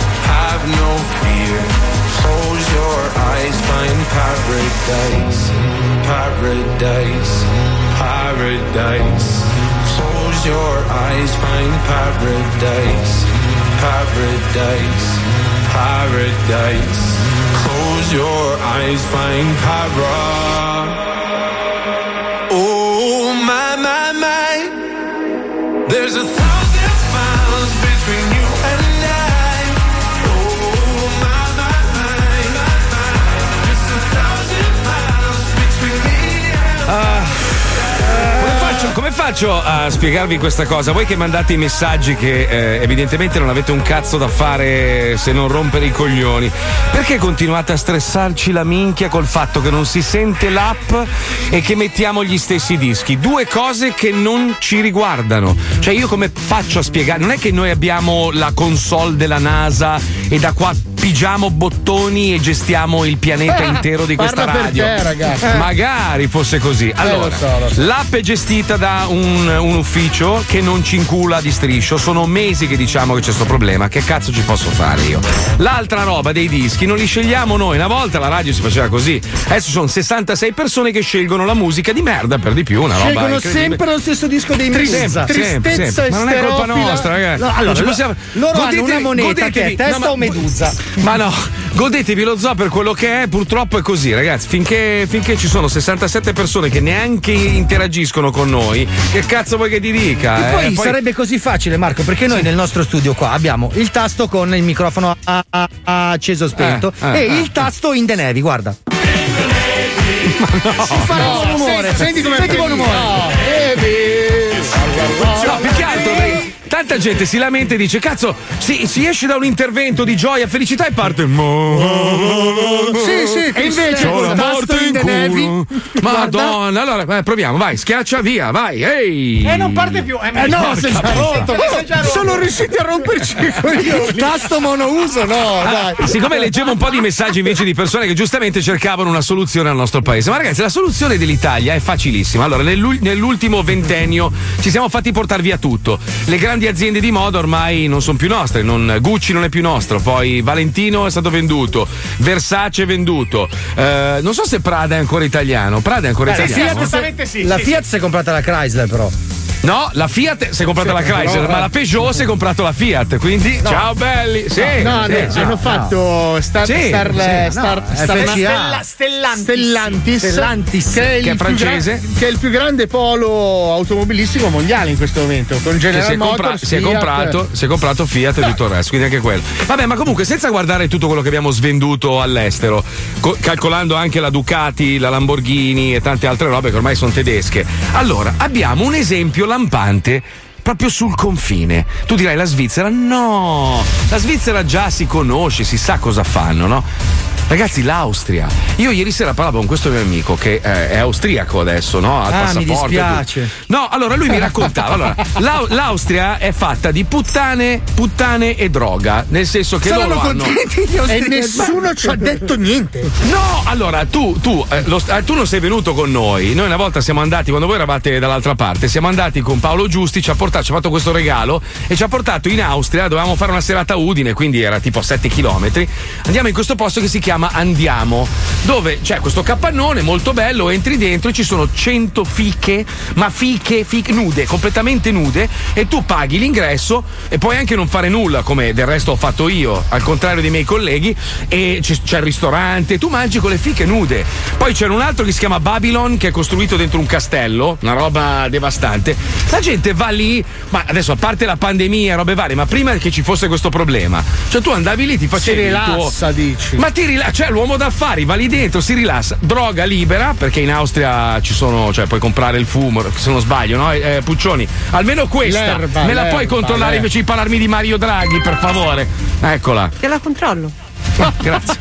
Have no fear. Close your eyes, find paradise, paradise, paradise. Close your eyes, find paradise, paradise, paradise. Close your eyes, find para. Faccio, a spiegarvi questa cosa? Voi che mandate i messaggi che eh, evidentemente non avete un cazzo da fare se non rompere i coglioni, perché continuate a stressarci la minchia col fatto che non si sente l'app e che mettiamo gli stessi dischi? Due cose che non ci riguardano. Cioè io come faccio a spiegare? Non è che noi abbiamo la console della NASA e da qua pigiamo bottoni e gestiamo il pianeta intero di questa Parla per radio. te, ragazzi. Magari fosse così. Eh, Allora, lo so, so. l'app è gestita da un, un ufficio che non ci incula di striscio. Sono mesi che diciamo che c'è questo problema. Che cazzo ci posso fare io? L'altra roba dei dischi non li scegliamo noi. Una volta la radio si faceva così. Adesso sono 66 persone che scelgono la musica di merda per di più. Una roba Scelgono incredibile. sempre lo stesso disco dei Triste- Medusa. sempre, sempre. Ma non è colpa nostra, ragazzi. No, Non allora, ci lo- possiamo- loro hanno Godetevi- una moneta che è godetevi- testa no, ma- o Medusa. Ma no, godetevi lo zoo per quello che è, purtroppo è così, ragazzi. Finché, finché ci sono 67 persone che neanche interagiscono con noi, che cazzo vuoi che ti dica? E poi, eh? sarebbe così facile, Marco, perché noi nel nostro studio qua abbiamo il tasto con il microfono a- a- a- acceso o spento Eh, eh, e eh. il tasto in the Navy, guarda. no, si fa no. buon umore. Senti, senti come senti buon umore. No, tanta gente si lamenta e dice: Cazzo, si, si esce da un intervento di gioia, felicità e parte. Sì, sì, E invece tasto morte in culo. Madonna, allora vai, proviamo, vai, schiaccia via, vai, ehi! E non parte più. Eh, Eh no, si è già rotto. Sono riusciti a romperci i coglioni. Tasto monouso, no, dai. Ah, Siccome leggevo un po' di messaggi invece di persone che giustamente cercavano una soluzione al nostro paese, ma ragazzi, la soluzione dell'Italia è facilissima. Allora, nell'ul- nell'ultimo ventennio ci siamo fatti portare via tutto. Le grandi aziende di moda ormai non sono più nostre, non- Gucci non è più nostro, poi Valentino è stato venduto, Versace è venduto. Eh, non so se Prada è ancora italiano. Prada è ancora Beh, la italiano. Fiat, Assolutamente sì, la sì, Fiat si è comprata la Chrysler, però. No, la Fiat si è comprata la Chrysler, ma la Peugeot si è comprato la Fiat. Quindi, ciao belli. Sì, No, sì, hanno, sì. hanno fatto Star, Sì, Star, sì, Star, no, Star-. Stella- Stellantis. Stellantis, Stellantis, che è, il che è più francese. gra- che è il più grande polo automobilistico mondiale in questo momento, con General si, è compra- Motors, si è comprato, si è comprato Fiat e tutto il resto, quindi anche quello. Vabbè, ma comunque senza guardare tutto quello che abbiamo svenduto all'estero, co- calcolando anche la Ducati, la Lamborghini e tante altre robe che ormai sono tedesche. Allora, abbiamo un esempio lampante proprio sul confine. Tu dirai la Svizzera? No, la Svizzera già si conosce, si sa cosa fanno, no? Ragazzi, l'Austria. Io ieri sera parlavo con questo mio amico che eh, è austriaco adesso, no? Ha il Ah, mi passaporto e dispiace. No, allora lui mi raccontava. Allora, l'Au- l'Austria è fatta di puttane, puttane e droga. Nel senso che Saranno loro hanno. E nessuno ci ha detto niente. No, allora tu, tu, eh, lo- eh, tu non sei venuto con noi. Noi una volta siamo andati, quando voi eravate dall'altra parte, siamo andati con Paolo Giusti, ci ha, portato, ci ha fatto questo regalo e ci ha portato in Austria. Dovevamo fare una serata a Udine, quindi era tipo a 7 km. Andiamo in questo posto che si chiama Andiamo, dove c'è questo capannone molto bello. Entri dentro e ci sono 100 fiche, ma fiche, fiche nude, completamente nude. E tu paghi l'ingresso e puoi anche non fare nulla, come del resto ho fatto io, al contrario dei miei colleghi. E c'è il ristorante, tu mangi con le fiche nude. Poi c'era un altro che si chiama Babylon, che è costruito dentro un castello, una roba devastante. La gente va lì, ma adesso a parte la pandemia e robe varie, ma prima che ci fosse questo problema, cioè tu andavi lì, ti facevi. Si il tuo- rilassa, dici. Ma ti rilassa, cioè l'uomo d'affari va lì dentro, si rilassa, droga libera, perché in Austria ci sono, cioè puoi comprare il fumo, se non sbaglio, no? Eh, Puccioni, almeno questa L'erba, me la puoi l'erba, controllare l'erba. invece di parlarmi di Mario Draghi, per favore. Eccola. Te la controllo. Grazie.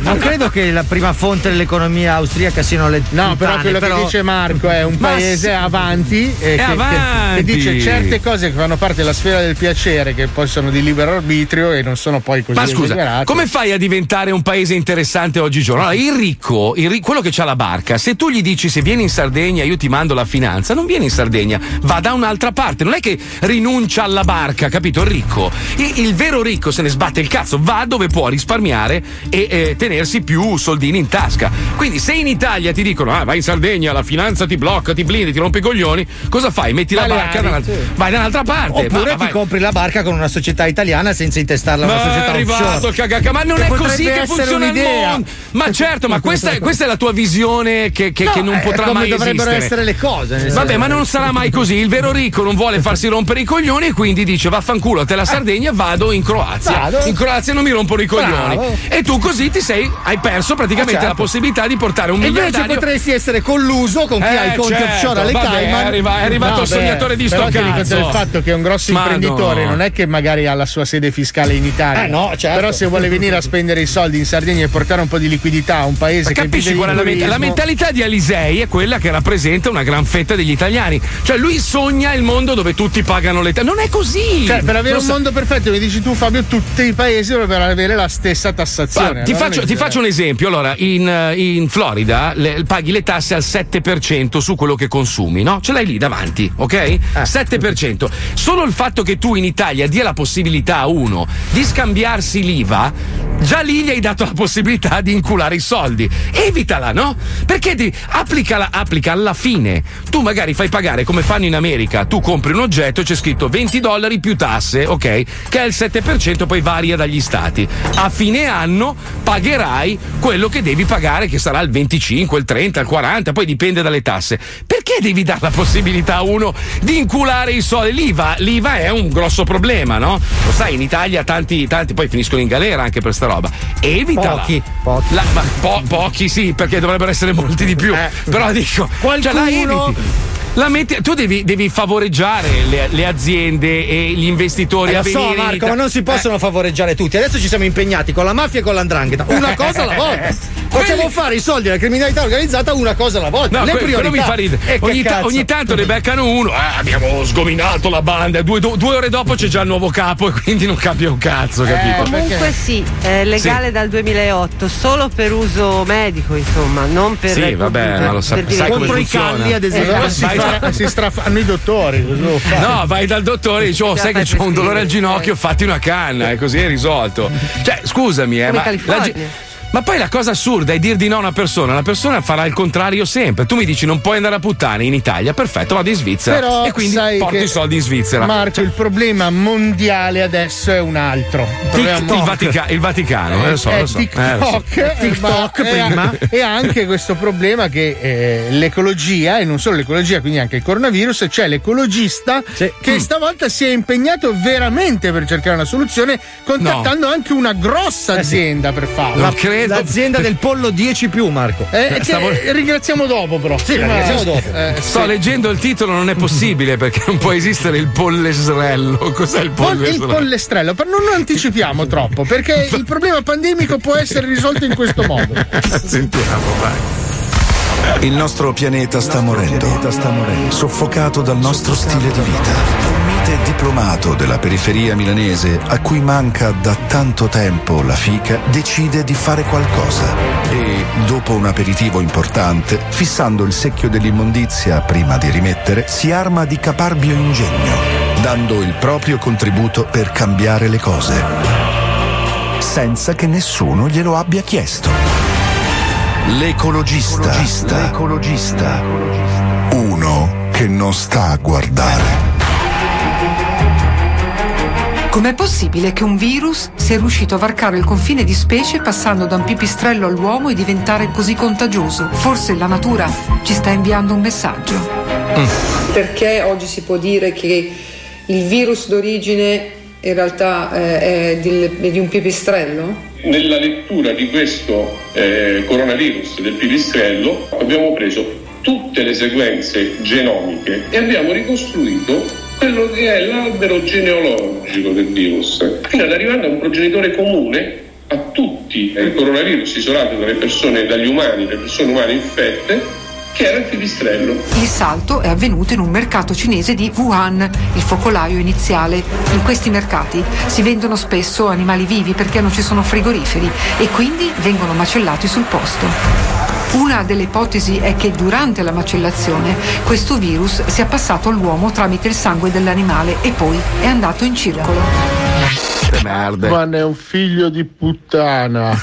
Non credo che la prima fonte dell'economia austriaca siano le No, però quello che dice Marco è un paese sì. avanti, e È che, avanti. che- che dice certe cose che fanno parte della sfera del piacere, che poi sono di libero arbitrio e non sono poi così Ma scusa, esagerate. come fai a diventare un paese interessante oggigiorno? Allora, il ricco, il ri- quello che ha la barca, se tu gli dici se vieni in Sardegna io ti mando la finanza, non viene in Sardegna, va da un'altra parte. Non è che rinuncia alla barca, capito? Il ricco. Il, il vero ricco se ne sbatte il cazzo, va dove può risparmiare e eh, tenersi più soldini in tasca. Quindi se in Italia ti dicono ah, vai in Sardegna, la finanza ti blocca, ti blindi, ti rompe i coglioni, cosa fai? Metti la Vai barca, ali, dall'altra- sì. vai da un'altra parte. Oppure Ma- ti vai- compri la barca con una società italiana senza intestarla a una ma società arrivato offshore. cagaca, ma non Che è così che funziona il mondo. Ma certo, ma questa è, questa è la tua visione che, che- No, che non è potrà come mai dovrebbero esistere. essere le cose, Vabbè, ma non sarà mai così. Il vero ricco non vuole farsi rompere i coglioni e quindi dice vaffanculo, te la Sardegna, vado in Croazia. Vado. In Croazia non mi rompono i coglioni. Bravo. E tu così ti sei, hai perso praticamente Ah, certo. la possibilità di portare un E invece miliardario. potresti essere colluso con chi Eh, ha i conti certo, offshore alle vabbè, Cayman. è arri- è arrivato il beh, sognatore di sto cazzo. del fatto che è un grosso Ma imprenditore no. non è che magari ha la sua sede fiscale in Italia. Eh, no, certo. Però se vuole venire a spendere i soldi in Sardegna e portare un po' di liquidità a un paese Ma che capisci qual è la, ment- turismo- la mentalità di Alisei è quella che rappresenta una gran fetta degli italiani. Cioè lui sogna il mondo dove tutti pagano le tasse. Non è così. Cioè, per avere Lo un sa- mondo perfetto, mi dici tu, Fabio, tutti i paesi dovrebbero avere la stessa tassazione. Guarda, ti, faccio, ti faccio un esempio. Allora, in, eh, in Florida le- paghi le tasse al 7% su quello che consumi, no? Ce l'hai lì davanti, ok? 7%. Solo il fatto che tu in Italia dia la possibilità a uno di scambiarsi l'IVA, già lì gli hai dato la possibilità di inculare i soldi. Evitala, no? Perché ti, applicala, applica alla fine. Tu magari fai pagare come fanno in America. Tu compri un oggetto e c'è scritto 20 dollari più tasse, ok? Che è il 7%, poi varia dagli stati. A fine anno pagherai quello che devi pagare, che sarà il 25, il 30, il 40, poi dipende dalle tasse. Perché devi dare la possibilità a uno di inculare i soldi? L'IVA, l'IVA è un grosso problema, no? Lo sai, in Italia tanti, tanti poi finiscono in galera anche per sta roba. Evitala. Pochi, pochi. La- po- pochi sì, perché dovrebbero essere molti di più. Però dico, cioè, la Qualcuno- eviti. La metti- tu devi, devi favoreggiare le, le aziende e gli investitori Eh, a lo so Marco, ma non si possono favoreggiare tutti. Adesso ci siamo impegnati con la mafia e con l'andrangheta. Una cosa alla volta. Facciamo fare i soldi alla criminalità organizzata una cosa alla volta. No, Le que- priorità. mi fa ridere. E che Ogni, ta- ogni tanto ne beccano uno. "Ah, abbiamo sgominato la banda. Due, due- due ore dopo c'è già il nuovo capo e quindi non cambia un cazzo, capito? Comunque sì, è legale dal 2008, solo per uso medico, insomma, non per Sì, vabbè, per- ma lo sa- per sai come Contro i calli, ad esempio. Eh, si, vai- fa- si strafanno i dottori. No, vai dal dottore e dici: Oh, sai che ho un dolore al ginocchio, fatti una canna, e così è risolto. Cioè, scusami, eh, Come ma. California. ge- ma poi la cosa assurda è dir di no a una persona, la persona farà il contrario sempre. Tu mi dici non puoi andare a puttane in Italia, perfetto, vado in Svizzera. Però e quindi che- i soldi in Svizzera. Marco, il problema mondiale adesso è un altro. Il, il, Vatica- il Vaticano, eh, lo so, è lo so. eh, lo so. TikTok, eh, TikTok ma- e- prima. E anche questo problema che eh, l'ecologia, e non solo l'ecologia, quindi anche il coronavirus, c'è l'ecologista che stavolta si è impegnato veramente per cercare una soluzione, contattando anche una grossa azienda per farlo. Non credo. Vedo. L'azienda del pollo 10 più, Marco. Eh, che Stavo- ringraziamo dopo, però. Sì, ringraziamo dopo. Eh, Sto sì. leggendo il titolo, non è possibile perché non può esistere il pollesrello. Cos'è il Pol- il pollesrello? pollestrello, però non anticipiamo troppo perché il problema pandemico può essere risolto in questo modo. Sentiamo, vai. Il nostro pianeta sta morendo, soffocato dal nostro stile di vita. Diplomato della periferia milanese, a cui manca da tanto tempo la fica, decide di fare qualcosa. E, dopo un aperitivo importante, fissando il secchio dell'immondizia prima di rimettere, si arma di caparbio ingegno, dando il proprio contributo per cambiare le cose, senza che nessuno glielo abbia chiesto. L'ecologista. L'ecologista. Uno che non sta a guardare. Com'è possibile che un virus sia riuscito a varcare il confine di specie passando da un pipistrello all'uomo e diventare così contagioso? Forse la natura ci sta inviando un messaggio. Perché oggi si può dire che il virus d'origine in realtà eh, è di, è di un pipistrello? Nella lettura di questo eh, coronavirus del pipistrello abbiamo preso tutte le sequenze genomiche e abbiamo ricostruito quello che è l'albero genealogico del virus, fino ad arrivare a un progenitore comune a tutti i coronavirus isolati dalle persone, dagli umani, le persone umane infette, che era il pipistrello. Il salto è avvenuto in un mercato cinese di Wuhan, il focolaio iniziale. In questi mercati si vendono spesso animali vivi perché non ci sono frigoriferi e quindi vengono macellati sul posto. Una delle ipotesi è che durante la macellazione questo virus sia passato all'uomo tramite il sangue dell'animale e poi è andato in circolo. Merde. Batman è un figlio di puttana.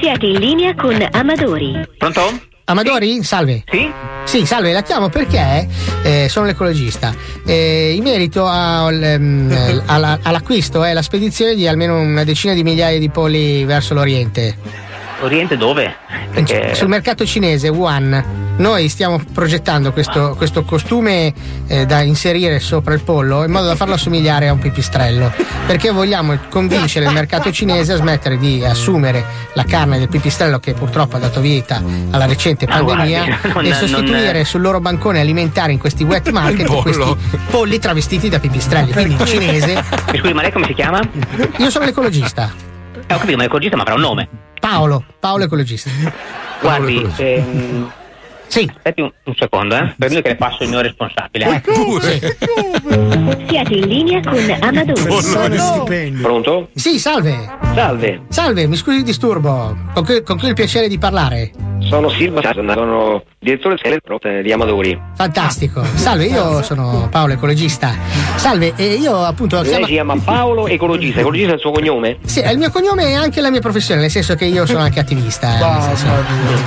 Siete in linea con Amadori. Pronto? Amadori, salve. Sì? Sì, salve, la chiamo perché eh, sono l'ecologista. Eh, in merito al, ehm, eh, alla- all'acquisto e alla spedizione di almeno una decina di migliaia di polli verso l'Oriente. Oriente dove? Perché... Sul mercato cinese, Wuhan. Noi stiamo progettando questo, questo costume eh, da inserire sopra il pollo in modo da farlo assomigliare a un pipistrello. Perché vogliamo convincere il mercato cinese a smettere di assumere la carne del pipistrello che purtroppo ha dato vita alla recente Ah, pandemia guardi, non- e sostituire non- sul loro bancone alimentare in questi wet market questi polli travestiti da pipistrelli. Quindi il cinese. Mi scusi, ma lei come si chiama? Io sono l'ecologista. Eh, ho capito, ma l'ecologista ma avrà un nome. Paolo, Paolo ecologista. Guardi, ehm... Sì. Aspetti un, un secondo, eh. Per noi che le passo il mio responsabile. eh. Siete in linea con Amadori. Pronto? Sì, salve. Salve. Salve, mi scusi il disturbo. Con chi, con chi ho il piacere di parlare? Sono Silva Sasson, sono direttore del di Amadori. Fantastico. Salve, io sono Paolo, ecologista. Salve, e io appunto. Lei chiama- si chiama Paolo Ecologista. Ecologista è il suo cognome? Sì, è il mio cognome e anche la mia professione, nel senso che io sono anche attivista. eh, nel senso-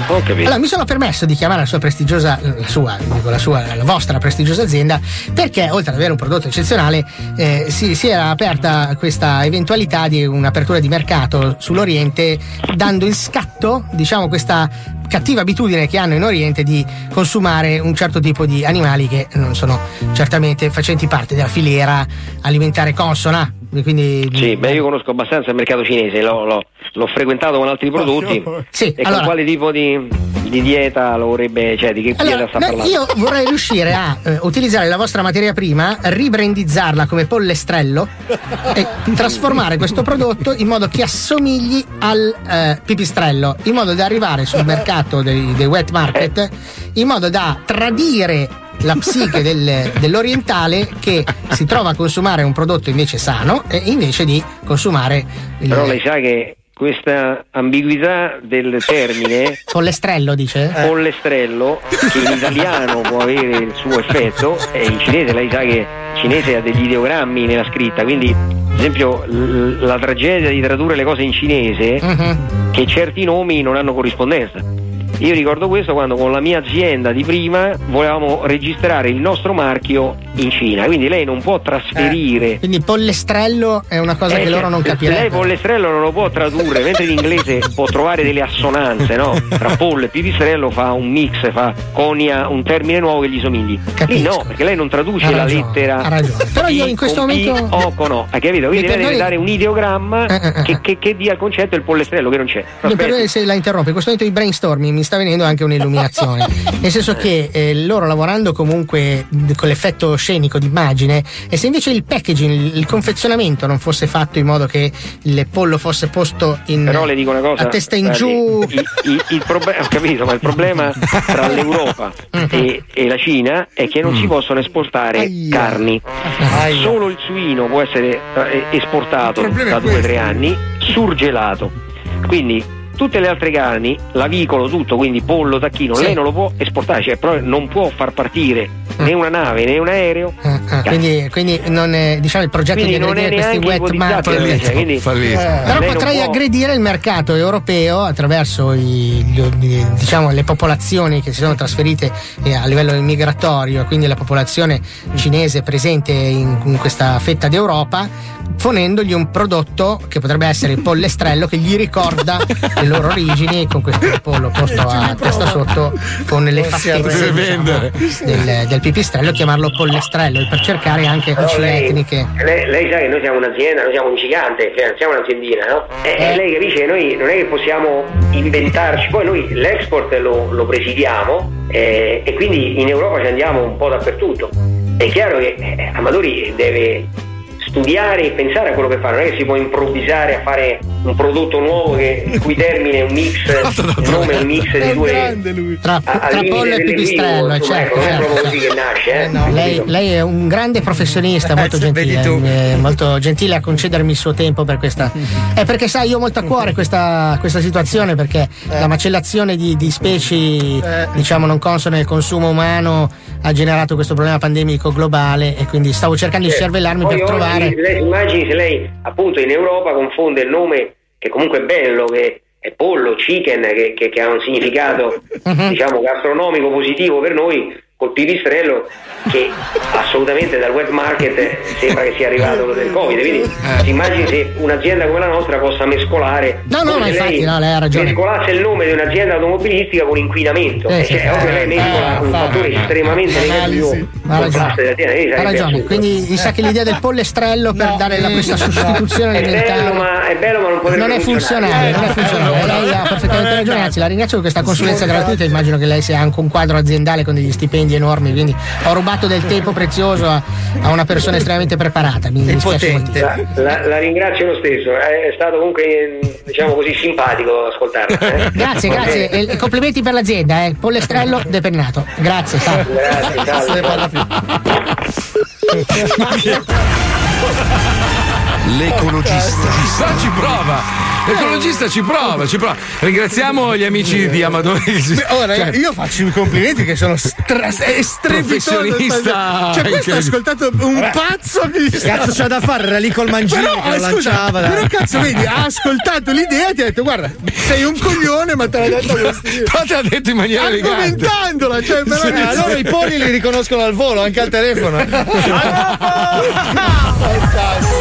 Ho capito. Allora, mi sono permesso di chiamare la sua prestigiosa, la sua, dico la sua, la vostra prestigiosa azienda, perché oltre ad avere un prodotto eccezionale, eh, si, si era aperta questa eventualità di un'apertura di mercato sull'Oriente, dando in scatto, diciamo, questa cattiva abitudine che hanno in Oriente di consumare un certo tipo di animali che non sono certamente facenti parte della filiera alimentare consona. Quindi Sì, beh, io conosco abbastanza il mercato cinese, l'ho, l'ho- l'ho frequentato con altri prodotti. Sì, e allora- con quale tipo di, di dieta lo vorrebbe, cioè di che Allora, dieta sta no, parlando? io vorrei riuscire a eh, utilizzare la vostra materia prima, ribrandizzarla come pollestrello e trasformare questo prodotto in modo che assomigli al eh, pipistrello, in modo da arrivare sul mercato dei, dei wet market, in modo da tradire la psiche del- dell'orientale che si trova a consumare un prodotto invece sano e invece di consumare il Però lei sa che questa ambiguità del termine pollestrello, dice? Eh. pollestrello, che in italiano può avere il suo effetto, e in cinese lei sa che il cinese ha degli ideogrammi nella scritta, quindi ad esempio la tragedia di tradurre le cose in cinese, Mhm. che certi nomi non hanno corrispondenza. Io ricordo questo quando con la mia azienda di prima volevamo registrare il nostro marchio in Cina, quindi lei non può trasferire. Quindi pollestrello è una cosa Eh, che loro non Lei capirebbero. pollestrello non lo può tradurre, mentre in inglese può trovare delle assonanze, no? Tra pollo e pipistrello fa un mix, fa conia un termine nuovo che gli somigli. Lì no, perché lei non traduce Ha la ragione, lettera. ha ragione. Però io in questo momento- O con O, hai capito? Quindi lei deve dare un ideogramma che, che- che dia il concetto del pollestrello che non c'è. Mi perdoni se la interrompo, in questo momento di brainstorming mi sta venendo anche un'illuminazione. Nel senso che eh, loro lavorando comunque con l'effetto scenico d'immagine, e se invece il packaging, il, il confezionamento non fosse fatto in modo che il pollo fosse posto in Però le dico una cosa. a testa in giù. Il, il- il proble- ho capito, ma il problema tra l'Europa e, e la Cina è che non si possono esportare carni. Solo il suino può essere eh, esportato da è due o tre questo. anni surgelato. Quindi tutte le altre carni, l'avicolo, tutto, quindi pollo, tacchino, Sì. lei non lo può esportare, cioè proprio non può far partire né una nave né un aereo. Ah, quindi, quindi non è, diciamo il progetto Quindi di non è aggredire questi neanche wet market invece, quindi- Fallito. Eh, però potrei può- aggredire il mercato europeo attraverso i- diciamo, le popolazioni che si sono trasferite eh, a livello migratorio quindi la popolazione cinese presente in, in questa fetta d'Europa ponendogli un prodotto che potrebbe essere il pollestrello che gli ricorda le loro origini con questo pollo posto a testa sotto con le fattezze diciamo, del, del pipistrello chiamarlo pollestrello per cercare anche Però voci lei, etniche. lei, lei sa che noi siamo un'azienda, noi siamo un gigante, cioè, siamo un'aziendina, no? E, e lei capisce che noi non è che possiamo inventarci, poi noi l'export lo, lo presidiamo eh, e quindi in Europa ci andiamo un po' dappertutto. È chiaro che eh, Amadori deve studiare e pensare a quello che fa, non è che si può improvvisare a fare un prodotto nuovo che, il cui termine è un mix, il nome è un mix di due tra, a- tra pollo e pipistrello insomma, certo, ecco, non è certo, proprio così certo. che nasce, eh. lei, lei è un grande professionista, molto gentile, eh, molto gentile a concedermi il suo tempo per questa. È perché sai, io ho molto a cuore questa, questa situazione perché la macellazione di, di specie, diciamo, non consone al consumo umano ha generato questo problema pandemico globale e quindi stavo cercando di Certo. cervellarmi Poi per oggi trovare. Lei si immagini se lei appunto in Europa confonde il nome che comunque è bello, che è pollo, chicken, che, che- che ha un significato Mhm. diciamo gastronomico positivo per noi, col pipistrello che assolutamente dal wet market sembra che sia arrivato quello del Covid. Quindi si immagini se un'azienda come la nostra possa mescolare. No, no, ma infatti, lei no, lei ha ragione. Mescolasse il nome di un'azienda automobilistica con inquinamento. Eh, Eh, sì, cioè, è ovvio lei mescola Eh, un fa- fattore eh, estremamente analisi. negativo Ha ragione. Ha ragione, quindi mi sa che l'idea del pollestrello per dare la- questa sostituzione È bello, ma, è bello, ma non potrebbe non è funzionale, non è funzionale. Lei ha perfettamente ragione, anzi la ringrazio per questa consulenza gratuita, immagino che lei sia anche un quadro aziendale con degli stipendi enormi, quindi ho rubato del tempo prezioso a, a una persona estremamente preparata, mi dispiace molto. La, la- ringrazio lo stesso, è stato comunque diciamo così simpatico ascoltarla. eh. Grazie, grazie, e, e complimenti per l'azienda, eh. pollestrello depennato. Grazie, salve. Grazie, salve. L'ecologista. No, ci prova. L'ecologista ci prova, ci prova. Ringraziamo gli amici di Amadori. Beh, Ora, cioè, io faccio i complimenti che sono stra-. Professionista. Cioè, questo ha ascoltato un Vabbè. pazzo che gli Cazzo c'ha da fare, era lì col mangino Però, che lo eh, scusa, lanciava. Però cazzo, vedi, ha ascoltato l'idea e ti ha detto, guarda, sei un coglione, ma te l'ha detto così. Però te l'ha detto in maniera elegante. Argomentandola, cioè, però Sì, allora i poli li riconoscono al volo, anche al telefono.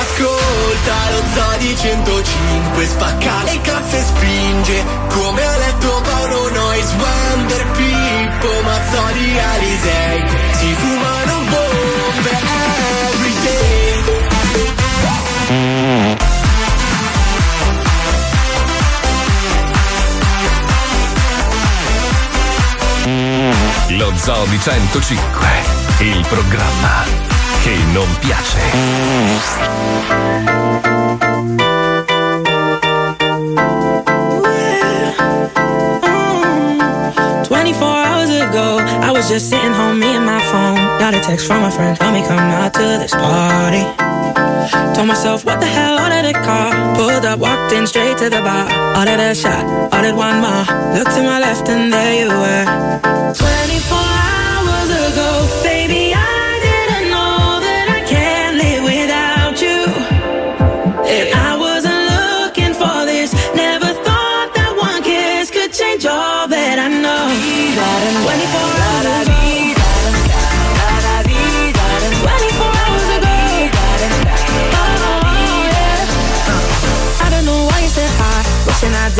Ascolta lo Zodi 105 Spacca le casse spinge Come ha letto Paolo Nois Wander Pippo Mazzoli Alisei Si fumano bombe everyday Lo Zoo di 105, il programma che non piace. Um, 24 hours ago, I was just sitting home, me and my phone. Got a text from a friend, tell me come out to this party. Told myself, what the hell, ordered a car. Pulled up, walked in straight to the bar. Ordered a shot, ordered one more. Looked to my left and there you were. 24 hours ago, baby,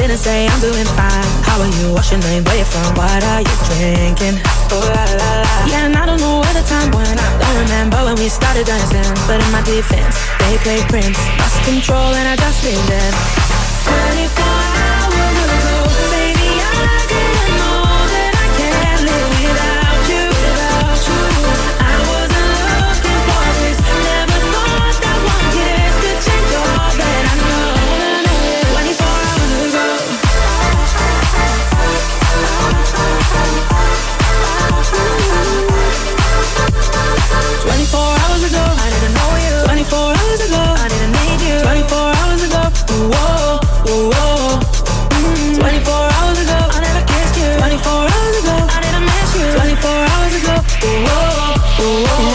I didn't say I'm doing fine. How are you? What's your name? Where you from? What are you drinking? Oh, la, la, la. Yeah, and I don't know where the time went. Don't remember when we started dancing. But in my defense, they played Prince. Lost control and I just lived it. 24 hours ago, I didn't need you. 24 hours ago, whoa, whoa, whoa. Mm. 24 hours ago, I never kissed you. 24 hours ago, I didn't miss you. 24 hours ago, whoa, whoa, whoa.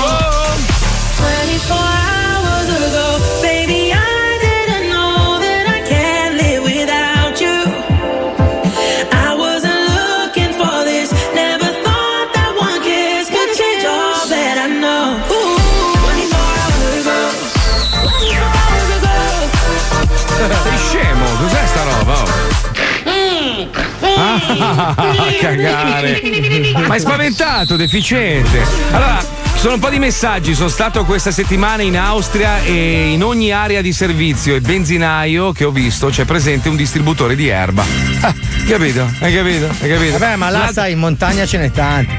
Cagare. Ma è spaventato, deficiente. Allora, sono un po' di messaggi. Sono stato questa settimana in Austria e in ogni area di servizio e benzinaio che ho visto c'è presente un distributore di erba. Ah, capito? Hai capito? Hai capito? Vabbè, ma là La- sai, in montagna ce n'è tanti.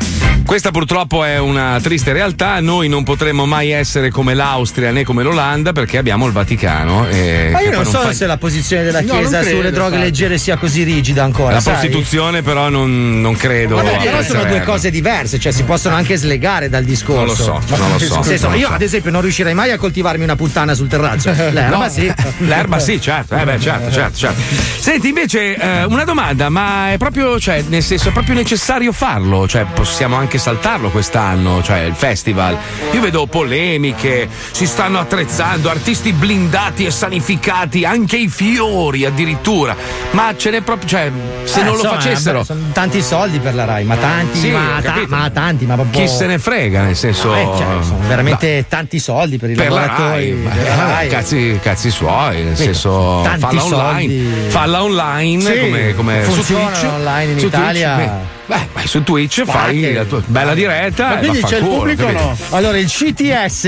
Questa purtroppo è una triste realtà. Noi non potremo mai essere come l'Austria né come l'Olanda perché abbiamo il Vaticano. E Ma io non so fa- se la posizione della No, Chiesa credo, sulle droghe infatti. leggere sia così rigida ancora. La sai? prostituzione, però, non, non credo. Vabbè, però sono due cose diverse, cioè si possono anche slegare dal discorso. Non lo so, Ma- non lo so, senso, io, so. ad esempio, non riuscirei mai a coltivarmi una puttana sul terrazzo. L'erba No, sì. L'erba sì, certo, eh beh, certo, certo, certo. Senti, invece, eh, una domanda, ma è proprio, cioè, nel senso, è proprio necessario farlo? Cioè, possiamo anche saltarlo quest'anno, cioè il festival. Io vedo polemiche, si stanno attrezzando, artisti blindati e sanificati, anche i fiori addirittura. Ma ce n'è proprio, cioè, se Eh, non lo insomma, facessero. beh, sono tanti soldi per la Rai, ma tanti, Sì, ma, ta- ma tanti, ma proprio. Chi se ne frega, nel senso. Eh, cioè, sono veramente tanti soldi per i per la lavoratori Rai, della eh, Rai. cazzi, cazzi suoi, nel Sì, senso falla online, falla online Sì, come, come Twitch, online in su Italia. Twitch, beh, vai su Twitch, fai la tua bella diretta. e vaffanculo, capito? Allora, il CTS,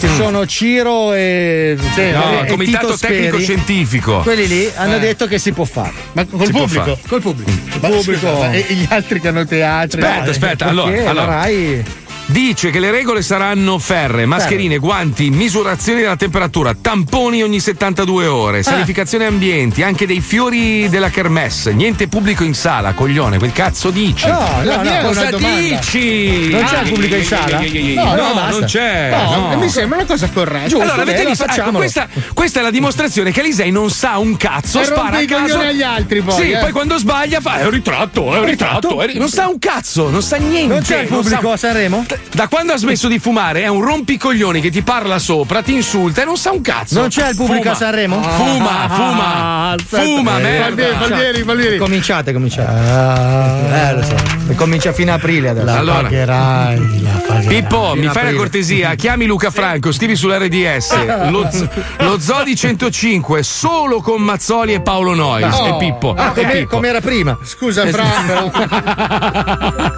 che sono Ciro e, No, e- il comitato Tito tecnico Speri, scientifico. Quelli lì hanno Eh. detto che si può fare. Ma col Si pubblico? Col pubblico. Ma pubblico. scusa, e gli altri che hanno teatri? Aspetta, No, aspetta, allora, allora. Rai- Dice che le regole saranno ferre, mascherine, guanti, misurazioni della temperatura, tamponi ogni 72 ore, sanificazione ambienti, anche dei fiori della kermesse, niente pubblico in sala, coglione, quel cazzo dici? No, no, è cosa dici? Non c'è Ah, pubblico in sala? No, No, no, non c'è. No, no. mi sembra una cosa corretta. Giusto, allora, avete bene, visto? Ecco, questa, questa è la dimostrazione che Alisei non sa un cazzo, E spara a caso. agli altri poi, Sì, eh. poi quando sbaglia fa è un ritratto, è un ritratto. Non sa un cazzo, non sa niente. Non c'è il pubblico a Sanremo? Da quando ha smesso di fumare è un rompicoglioni che ti parla sopra, ti insulta e non sa un cazzo. Non c'è il pubblico Fuma. a Sanremo? Fuma, fuma. Ah. Fuma, Eh, merda. Palmieri, Palmieri. Cominciate, cominciate. eh, lo so. E comincia fino a aprile adesso. La Allora. pagherai, la pagherai. Pippo, mi Fino a fai la aprile. cortesia, chiami Luca Franco, scrivi sull'RDS lo, z- lo Zodi 105 solo con Mazzoli e Paolo Noyes Oh. e Pippo. Ah, come era prima. Scusa, Franco.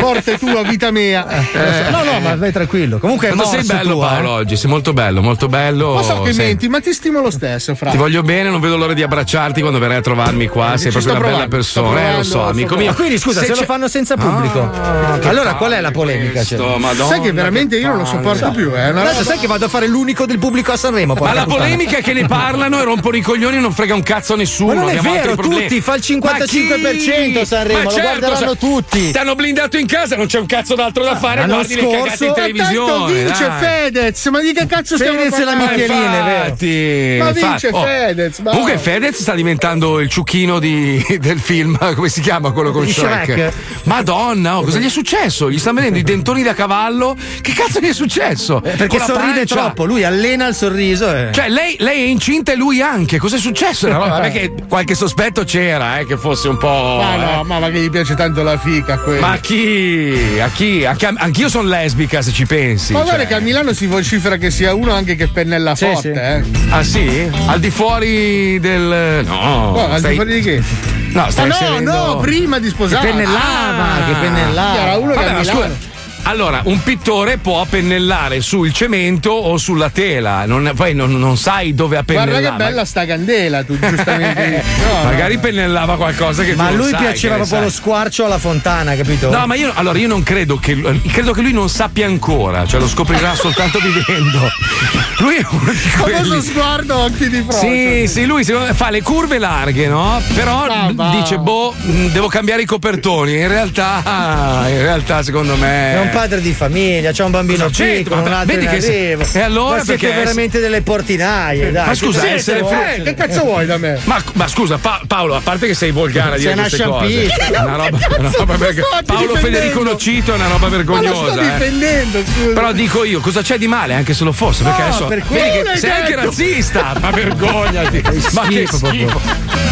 Morte tua, vita mia. No, no, ma vai tranquillo. Comunque è Quanto sei bello tu, Paolo eh. oggi, sei molto bello, molto bello. Ma so che sei- menti, ma ti stimo lo stesso, Ti Franco. voglio bene, non vedo l'ora di abbracciarti quando verrai a trovarmi qua. Sei Ci proprio una bella provando, sto persona. Eh, lo so, provando, amico mio. Ma quindi scusa, se, lo c'è- fanno senza pubblico. Ah, che allora qual è la polemica? cioè? questo, Madonna, Sai che veramente io non lo che sopporto più, eh. Adesso roba- sai che vado a fare l'unico del pubblico a Sanremo. Ma la polemica è che ne parlano e rompono i coglioni e non frega un cazzo a nessuno. Ma non è vero, tutti, fa il 55% Ma chi? Sanremo, Ma lo certo, guarderanno sa- tutti. Ti hanno blindato in casa, non c'è un cazzo d'altro da fare. L'anno Guardi le cagate in scorso- televisione. Vince dai. Fedez, ma di che cazzo stiamo Fedez e la parlando? Michelin, è vero. Infatti, Ma vince Oh. Fedez, ma- Comunque Fedez sta diventando il ciucchino di- del film, come si chiama quello con Shrek? Shrek. Madonna, oh, cosa gli è successo? Gli stanno vedendo i dentoni da cavallo? Che cazzo gli è successo? Perché Con la sorride pancia. troppo, lui allena il sorriso e. Cioè, lei, lei è incinta e lui anche. Cos'è successo? No, vabbè che qualche sospetto c'era, eh, che fosse un po'. Ma no, eh. ma, ma che gli piace tanto la fica quello. Ma a chi? A chi? A chi- Anch'io sono lesbica, se ci pensi. Ma cioè. guarda che a Milano si vocifera che sia uno anche che pennella Sì, forte, sì. eh. Ah sì? Al di fuori del. No. Oh, al di fuori di che? No, Ah, stai no, inserendo- no, prima di sposare. Che pennellava, che pennellava. Era uno che Vabbè, a ma Milano. scusa, Allora, un pittore può pennellare sul cemento o sulla tela, non- poi non, non sai dove ha Guarda pennellato. che bella sta candela, tu giustamente. No, Magari no. pennellava qualcosa che Ma a tu non lui sai, piaceva proprio sai. lo squarcio alla fontana, capito? No, ma io, allora, io non credo che, credo che lui non sappia ancora, cioè lo scoprirà soltanto vivendo. Lui è uno di Famoso quelli. sguardo occhi di fronte. Sì, sì, lui me fa le curve larghe, no? Però Ah, dice, boh, mh, devo cambiare i copertoni. In realtà, in realtà, secondo me. È un padre di famiglia, c'ha un bambino Cosa piccolo, un Ma altro vedi in che se- arrivo. E allora Ma siete perché- veramente delle portinaie, dai. Ma scusa, Che essere? Eh, che cazzo vuoi da me? Ma, ma scusa, Pa- Paolo, a parte che sei volgare a dire Sei una queste cose, sciampista. una roba, una roba verg- Paolo difendendo? Federico Nocito è una roba Ma lo vergognosa. sto eh. difendendo, scusa. Però dico io, cosa c'è di male anche se lo fosse? Perché No, adesso per che sei anche razzista, ma vergognati. Ma che schifo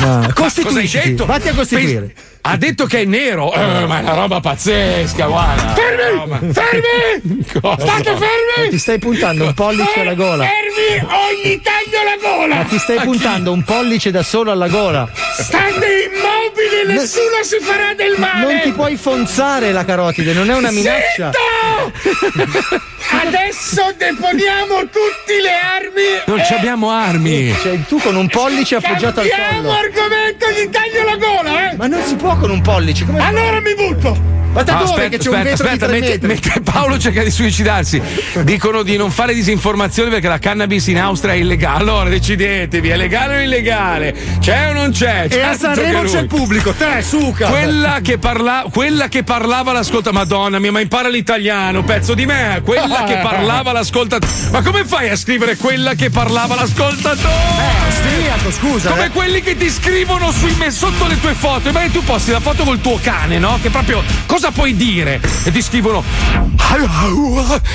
Ma detto? vatti a costituire. Ha detto che è nero, Eh, ma è una roba pazzesca, guarda. Fermi! Fermi! Cosa? State Ma fermi! ti stai puntando un pollice alla gola. Fermi o gli taglio la gola! Ma ti stai puntando un pollice da solo alla gola. State immobili, nessuno si farà del male! Non ti puoi fonzare la carotide, non è una minaccia. Zitto! Adesso deponiamo tutte le armi Non e ci abbiamo armi. Cioè, tu con un pollice appoggiato al cambiamo collo. argomento, gli taglio la gola, eh! Ma non si può con un pollice, come Allora mi butto! Ma No, dove aspetta, che c'è un aspetta, vetro aspetta, di tre mentre, mentre Paolo cerca di suicidarsi, dicono di non fare disinformazioni perché la cannabis in Austria è illegale. Allora decidetevi, è legale o illegale? C'è o non c'è? E a Sanremo c'è il pubblico, te, suca! Quella che, parla- quella che parlava l'ascolta, Madonna mia, ma impara l'italiano, pezzo di me. Quella che parlava l'ascoltatore. Ma come fai a scrivere quella che parlava l'ascoltatore? Eh, austriaco, scusa. Come eh. quelli che ti scrivono sui me- sotto le tue foto. E magari tu posti la foto col tuo cane, no? Che proprio cosa puoi dire? E ti scrivono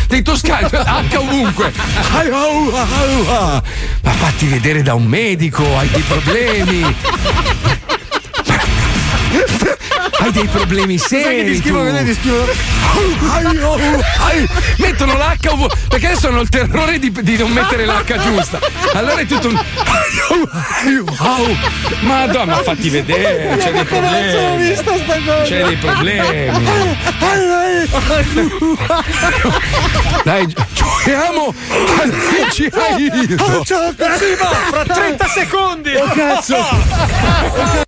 dei toscani, H ovunque. Ma fatti vedere da un medico, hai dei problemi. Hai dei problemi Sai seri. che ti tu. vedete, ti scrivono. Ai, Mettono l'H ovunque, perché adesso hanno il terrore di, di non mettere l'H giusta. Allora è tutto un. Madonna, ma fatti vedere, c'è dei problemi. C'è dei problemi. Dai, gi- giochiamo giro. Ciao, così va, fra 30 secondi! Oh cazzo! Mettiti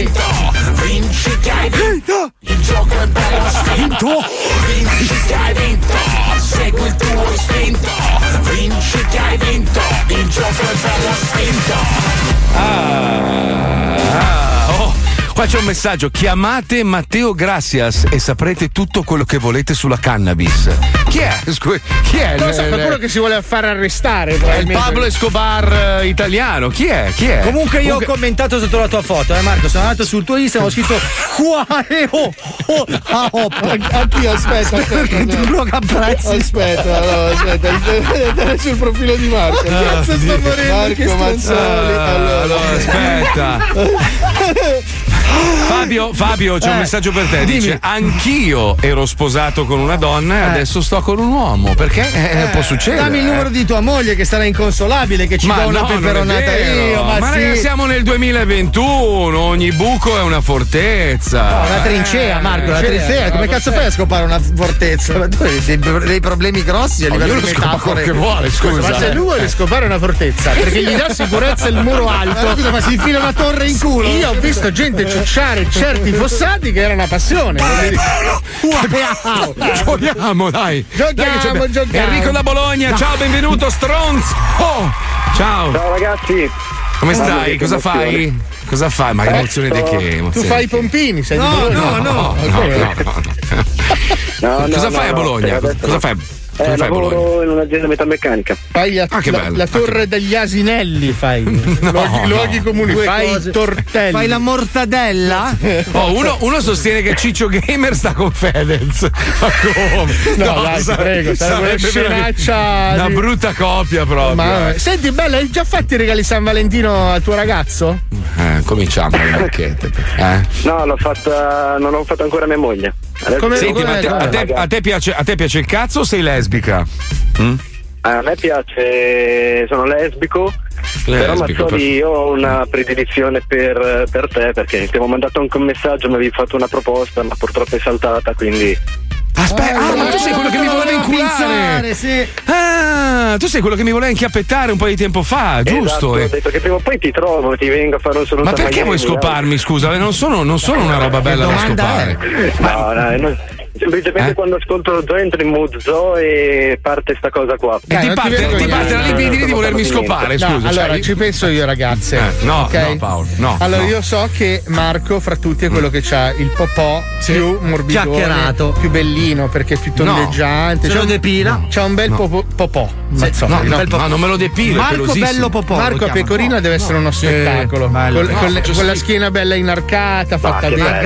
istinto Vinci che hai vinto, il gioco è bello spinto Vinci che hai vinto, segui il tuo istinto. Vinci Qua c'è un messaggio: chiamate Matteo Gracias e saprete tutto quello che volete sulla cannabis. Chi è? Scu- chi è? Non lo so, Il- qualcuno che si vuole far arrestare. È il. Pablo Escobar eh, italiano. Chi è? Chi è? Comunque io ho Comunque- commentato sotto la tua foto, eh Marco, sono andato sul tuo Instagram, ho scritto Quale oh, oh, ah, oh, Anch'io, aspetta, aspetta. Perché tu lo apprezzi. Aspetta, no, aspetta, andare sul profilo di Marco. Cazzo sto morendo, Marco stronzoli. Ah, allora, aspetta. Fabio, Fabio, c'è un Eh, messaggio per te. dimmi. Dice: Anch'io ero sposato con una donna e Eh. adesso sto con un uomo. Perché eh, può succedere. Dammi il eh. numero di tua moglie che sarà inconsolabile, che ci Ma do una no, peperonata io. Ma, Ma sì. siamo nel 2021, ogni buco è una fortezza. No, una trincea, Marco, una trincea. Come cazzo fai a scopare una fortezza? Ma tu hai dei, dei problemi grossi a livello di metafore. che vuole, scusa. Ma se lui vuole scopare una fortezza perché gli dà sicurezza il muro alto, Scusa, ma si infila una torre in culo. Io ho visto gente sbocciare certi fossati che era una passione. Wow. Giochiamo, dai. Giochiamo, Dai giochiamo. Enrico da Bologna, ciao, benvenuto, Stronz. Oh, ciao. Ciao ragazzi. Come stai? Cosa fai? Cosa fai? Ma che Eh, emozione di che? Tu Emozione fai di i pompini, sei di No, Bologna? no, no, Ok. no, no. No, no, Cosa no, fai a no, Bologna? Cosa no. fai? Eh, lavoro in un'azienda metalmeccanica. Fai la, Ah, la- la Ah, torre degli asinelli, fai. luoghi, luoghi comuni, Due fai cose. i tortelli. Fai la mortadella? Oh, uno, uno sostiene che Ciccio Gamer sta con Fedez. Ma come? No, dai, ti prego, sarebbe scenaccia Una di- brutta copia proprio. Ma, eh. senti, bella, hai già fatto i regali San Valentino al tuo ragazzo? Eh, cominciamo le marchette. Eh? No, l'ho fatta. non l'ho fatta ancora mia moglie. Adesso Come- Senti, ma a te, a te- a te piace, a te piace il cazzo o sei lesbica? Mm? A me piace, sono lesbico, però Mazzoli io ho una predilizione per, per te perché ti avevo mandato anche un messaggio, mi avevi fatto una proposta ma purtroppo è saltata quindi... Aspetta, ah, ma tu sei quello che mi voleva inculare. sì. Ah, tu sei quello che mi voleva inchiappettare un po' di tempo fa, giusto? Esatto, ho eh. detto che prima o poi ti trovo, ti vengo a fare un saluto Ma perché Miami, vuoi scoparmi? Scusa, non sono, non sono una roba bella da scopare. eh? No, no, no, semplicemente Eh? quando ascolto lo zoo entro in mood zoo e parte sta cosa qua. E ti parte, ti parte la libidine di volermi scopare, No, scusa. allora cioè, ci penso io, ragazze. Eh, no, ok? no, Paolo, no, Allora, no. io so che Marco, fra tutti, è quello che ha il popò più morbidone, Chiacchierato. più bellino perché è più tondeggiante. Se C'ha lo un- depila. C'ha un bel No. popò. popò. Mazzoli, no, no? no, no, non me lo depilo. Marco. Bello Popò. Marco a. Pecorina deve essere uno spettacolo. No, con, la schiena bella inarcata, fatta bene.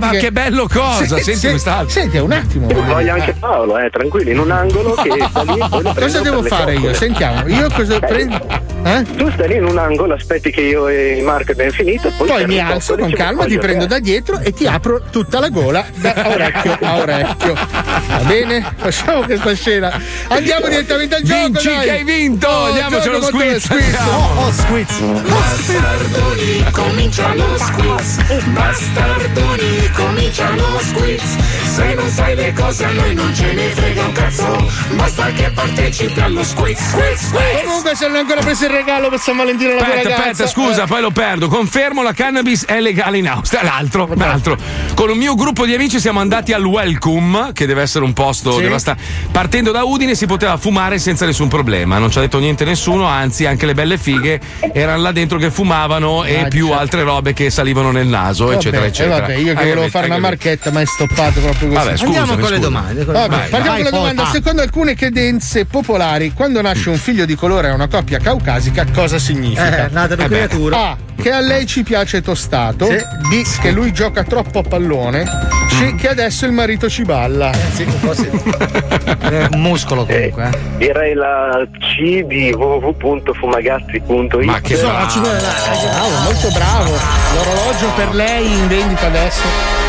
Ma che bello cosa, senti quest'altro. Senti, un attimo. Voglio anche Paolo, eh, tranquilli, in un angolo che sta lì. lo Cosa devo fare io? Sentiamo, io cosa prendo? Eh? Tu stai lì in un angolo, aspetti che io e Marco abbiamo finito, poi, Poi mi alzo con calma, ti prendo da dietro e ti apro tutta la gola da orecchio a orecchio. Va bene? Facciamo questa scena. Andiamo direttamente al gioco. Vinci dai. che hai vinto! Oh, Andiamoci gioco allo contro le squiz! Andiamo. Oh, squiz. Bastardoni, comincia lo squiz. Bastardoni, comincia lo squiz. Yeah. Se non sai le cose a noi non ce ne frega un cazzo. Basta che partecipi allo squiz, squiz, squiz. Comunque, se non hai ancora preso il regalo per San Valentino tua Aspetta, aspetta, scusa, eh. poi lo perdo. Confermo la cannabis è legale in Austria. L'altro, l'altro. Con un mio gruppo di amici siamo andati al Welcome, che deve essere un posto Sì. devastante. Partendo da Udine si poteva fumare senza nessun problema. Non ci ha detto niente nessuno, anzi, anche le belle fighe erano là dentro che fumavano e Mannaggia. più altre robe che salivano nel naso, Vabbè, eccetera, eh, eccetera. vabbè, io che Hai volevo fare una marchetta, ma è stoppato proprio. Vabbè, scusami, Andiamo con le scusa. domande. Vabbè, Vai, partiamo con la domanda. Ah. Secondo alcune credenze popolari, quando nasce un figlio di colore a una coppia caucasica, cosa significa? Eh, nata per Eh creatura. A. Che a lei ci piace tostato. Sì. B. Che lui gioca troppo a pallone. C. Che adesso il marito ci balla. Sì, un po' sì. È un muscolo comunque. eh. Direi la C di www.fumagazzi.it. Ma che bravo. Bravo, molto bravo. L'orologio per lei in vendita adesso.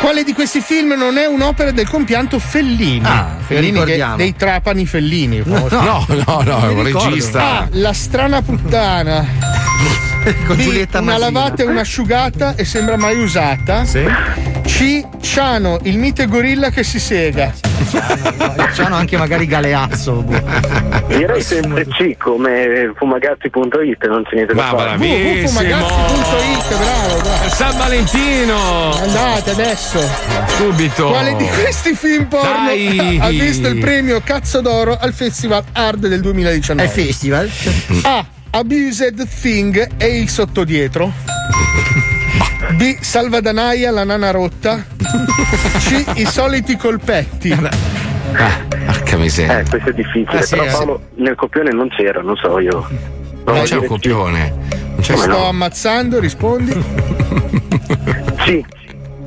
Quale di questi film non è un'opera del compianto Fellini? Ah, Fellini che, dei Trapani Fellini. famoso. No, no, no, è un regista. A. La strana puttana. Con Giulietta una Masina. lavata e un'asciugata e sembra mai usata. Sì. C. Ciano, il mite gorilla che si sega. C'hanno anche magari Galeazzo. boh. Direi sempre C come fumagazzi.it, non c'è niente da Ma fare. www.fumagazzi.it, bravo, bravo. San Valentino! Andate adesso. Subito! Quale di questi film porno Dai. ha visto il premio Cazzo d'Oro al Festival Hard del 2019? È festival? A. Abused Thing e il sottodietro. B. Salvadanaia, la nana rotta. C. I soliti colpetti. Ah, porca miseria. Eh, questo è difficile, Eh, sì, però eh. Paolo nel copione non c'era, non so io. Non c'è un copione. Non c'è Ti sto no? ammazzando, rispondi. Sì.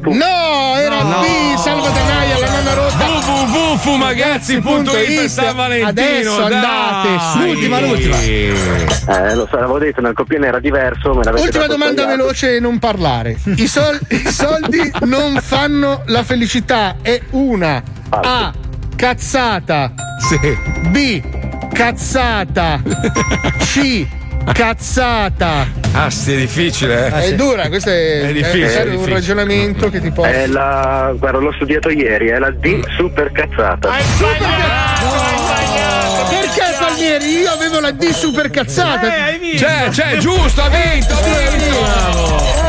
No, era B. Salvadanaia, la nana rotta. www.fumagazzi.it per San Valentino Adesso dai. andate. L'ultima, l'ultima. Eh, lo so, l'avevo detto, nel copione era diverso, me Ultima dato domanda sbagliato. veloce e non parlare. I, sol- i soldi non fanno la felicità. È una A. Cazzata. Sì. B. Cazzata. C. Cazzata. Ah, sì, è difficile, eh. È dura, questo è, È difficile, è è un difficile. ragionamento che ti porta. È la. guarda, l'ho studiato ieri, è la D super cazzata. Perché Palmieri? Io avevo la D super cazzata. C'è, c'è, giusto, ha vinto, ha vinto.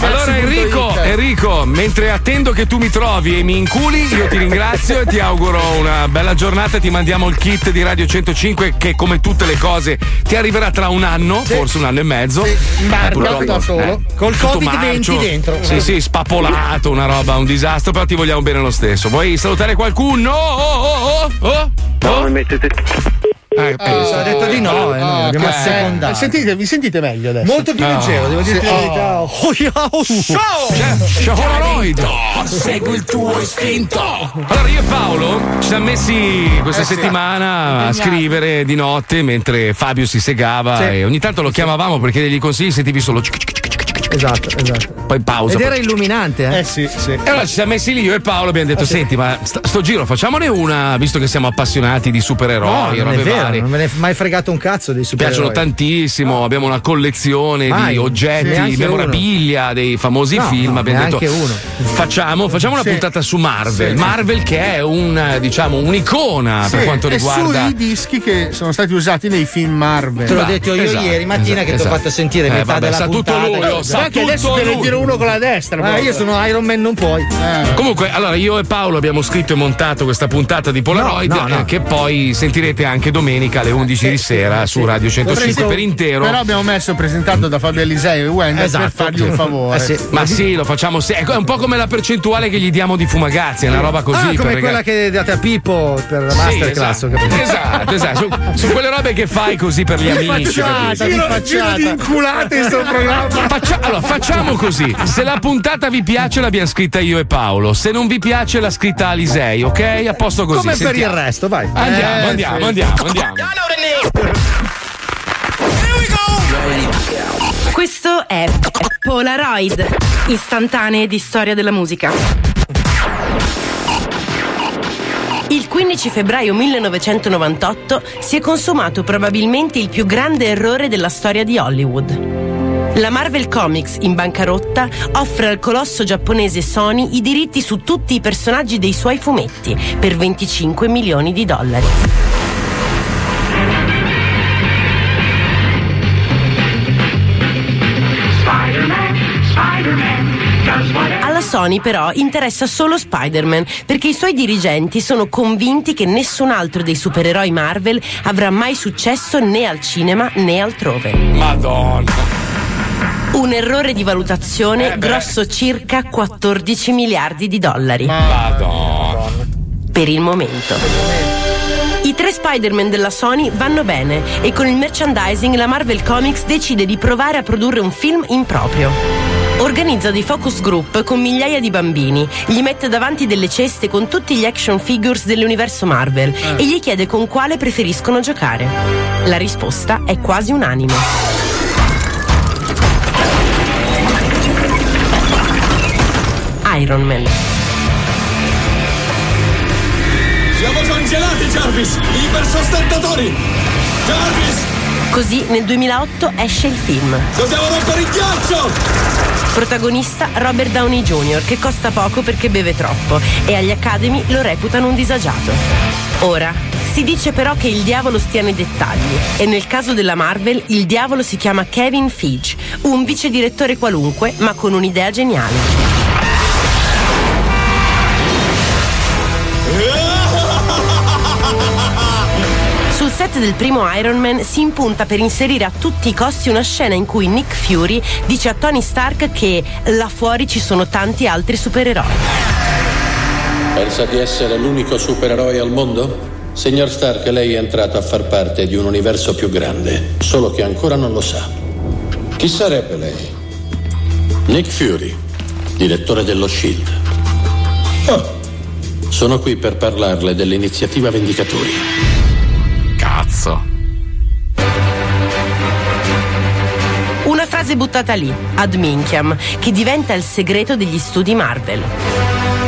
Allora Enrico, Enrico, mentre attendo che tu mi trovi e mi inculi, io ti ringrazio e ti auguro una bella giornata. Ti mandiamo il kit di Radio 105 che come tutte le cose ti arriverà tra un anno, forse un anno e mezzo. barca, Eh, purtroppo, da solo, col tutto Covid-20 marcio. dentro. Sì, sì, spapolato, una roba, un disastro, però ti vogliamo bene lo stesso. Vuoi salutare qualcuno? Oh, oh, oh, oh. No, mi mettete. Eh, penso. ha detto di no, eh, noi dobbiamo ok. assecondare. Eh, Sentite, vi sentite meglio adesso? Molto più No. leggero, devo dirti Sì. la verità. Oh. Oh, yeah. C'è Polaroid. Segui il tuo istinto. Allora io e Paolo ci siamo messi questa Eh sì. settimana a Impegnati. scrivere di notte mentre Fabio si segava Sì. e ogni tanto lo chiamavamo perché degli consigli sentivi solo cic, cic, Esatto, esatto. poi pausa. Ed era illuminante, eh? Eh sì, sì. E allora ci siamo messi lì io e Paolo abbiamo detto: Ah, sì. Senti, ma sta- sto giro facciamone una, visto che siamo appassionati di No, supereroi, non è robe vero, non me ne è mai fregato un cazzo dei Ci piacciono supereroi. tantissimo, abbiamo una collezione Mai. di oggetti, Neanche memorabilia dei famosi No, film. no, abbiamo detto: uno. Facciamo, facciamo una Sì. puntata su Marvel. Sì. Marvel che è un, diciamo, un'icona per Sì, quanto riguarda. sui dischi che sono stati usati nei film Marvel. Te l'ho detto io esatto, ieri mattina esatto, che ti ho esatto. fatto sentire Eh, metà vabbè, della sa tutto puntata. lui, lo sa Sai che adesso deve lui. dire uno con la destra. Ah, proprio. io sono Iron Man, non puoi. Eh. Comunque, allora io e Paolo abbiamo scritto e montato questa puntata di Polaroid No, no, no. eh, che poi sentirete anche domenica alle 11 di sera su Radio 105 per intero. Però abbiamo messo presentato da Fabio Elisei e Wender Esatto. per fargli un favore. Eh sì. Ma sì, lo facciamo se- È un po' come la percentuale che gli diamo di fumagazzi, è una roba così. ah, per come regal- quella che date a Pippo per la Sì, masterclass. ho esatto, capito. esatto, esatto. Su, su quelle robe che fai così per gli amici. facciata, di facciata. di inculate in sto programma. Faccia- allora, facciamo così. Se la puntata vi piace, l'abbiamo scritta io e Paolo. Se non vi piace, l'ha scritta Alisei, ok? A posto così. Come per il resto, vai. Andiamo, Eh, andiamo, sì. andiamo, andiamo. Questo è Polaroid, istantanee di storia della musica. Il 15 febbraio 1998 si è consumato probabilmente il più grande errore della storia di Hollywood. La Marvel Comics, in bancarotta, offre al colosso giapponese Sony i diritti su tutti i personaggi dei suoi fumetti per 25 milioni di dollari. Alla Sony però interessa solo Spider-Man perché i suoi dirigenti sono convinti che nessun altro dei supereroi Marvel avrà mai successo né al cinema né altrove. Madonna. Un errore di valutazione Eh grosso circa 14 miliardi di dollari. Madonna. Per il momento. I tre Spider-Man della Sony vanno bene e con il merchandising la Marvel Comics decide di provare a produrre un film in proprio. Organizza dei focus group con migliaia di bambini, gli mette davanti delle ceste con tutti gli action figures dell'universo Marvel e gli chiede con quale preferiscono giocare. La risposta è quasi unanime. Iron Man. Siamo congelati, Jarvis! Ipersostentatori! Jarvis! Così nel 2008 esce il film. Dobbiamo rompere il ghiaccio! Protagonista Robert Downey Jr., che costa poco perché beve troppo e agli Academy lo reputano un disagiato. Ora, si dice però che il diavolo stia nei dettagli e nel caso della Marvel il diavolo si chiama Kevin Feige, un vice direttore qualunque ma con un'idea geniale. Del primo Iron Man si impunta per inserire a tutti i costi una scena in cui Nick Fury dice a Tony Stark che là fuori ci sono tanti altri supereroi. Pensa di essere l'unico supereroe al mondo? Signor Stark, lei è entrato a far parte di un universo più grande, solo che ancora non lo sa. Chi sarebbe lei? Nick Fury, direttore dello Shield. Oh, sono qui per parlarle dell'iniziativa Vendicatori. Cazzo. Una frase buttata lì, ad minchiam, che diventa il segreto degli studi Marvel.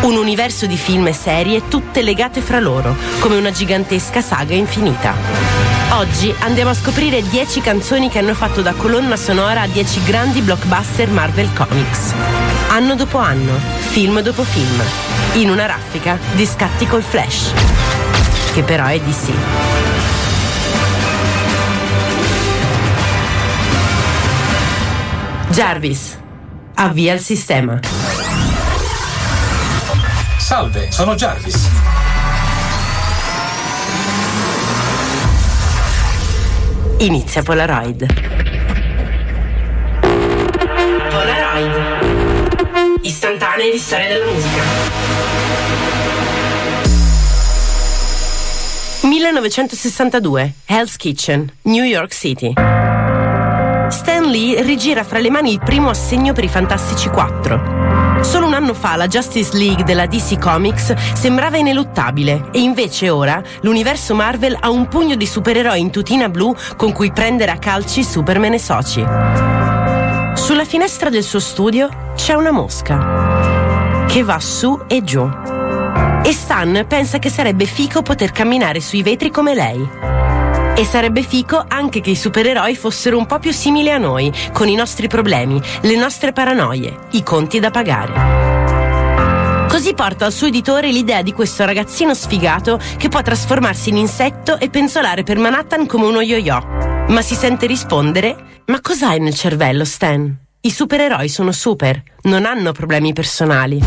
Un universo di film e serie tutte legate fra loro, come una gigantesca saga infinita. Oggi andiamo a scoprire 10 canzoni che hanno fatto da colonna sonora a 10 grandi blockbuster Marvel Comics. Anno dopo anno, film dopo film, in una raffica di scatti col flash, che però è DC. Jarvis, Avvia il sistema. Salve, sono Jarvis. Inizia Polaroid. Polaroid. Istantanee di storia della musica. 1962, Hell's Kitchen, New York City. Stan Lee rigira fra le mani il primo assegno per i Fantastici 4. Solo un anno fa la Justice League della DC Comics sembrava ineluttabile e invece ora l'universo Marvel ha un pugno di supereroi in tutina blu con cui prendere a calci Superman e soci. Sulla finestra del suo studio c'è una mosca che va su e giù. E Stan pensa che sarebbe fico poter camminare sui vetri come lei. E sarebbe fico anche che i supereroi fossero un po' più simili a noi, con i nostri problemi, le nostre paranoie, i conti da pagare. Così porta al suo editore l'idea di questo ragazzino sfigato che può trasformarsi in insetto e penzolare per Manhattan come uno yo-yo. Ma si sente rispondere: Ma cos'hai nel cervello, Stan? I supereroi sono super, non hanno problemi personali.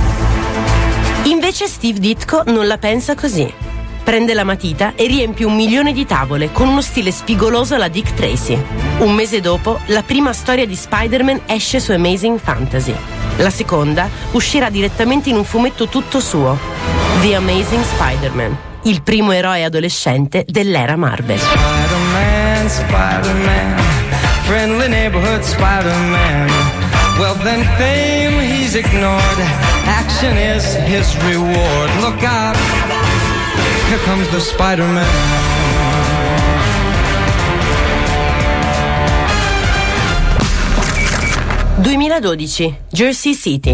Invece Steve Ditko non la pensa così. Prende la matita e riempie un milione di tavole con uno stile spigoloso alla Dick Tracy. Un mese dopo, la prima storia di Spider-Man esce su Amazing Fantasy. La seconda uscirà direttamente in un fumetto tutto suo, The Amazing Spider-Man, il primo eroe adolescente dell'era Marvel. Spider-Man, Spider-Man, friendly neighborhood Spider-Man. Well, then fame he's ignored. Action is his reward. Look out, here comes the Spider-Man. 2012, Jersey City.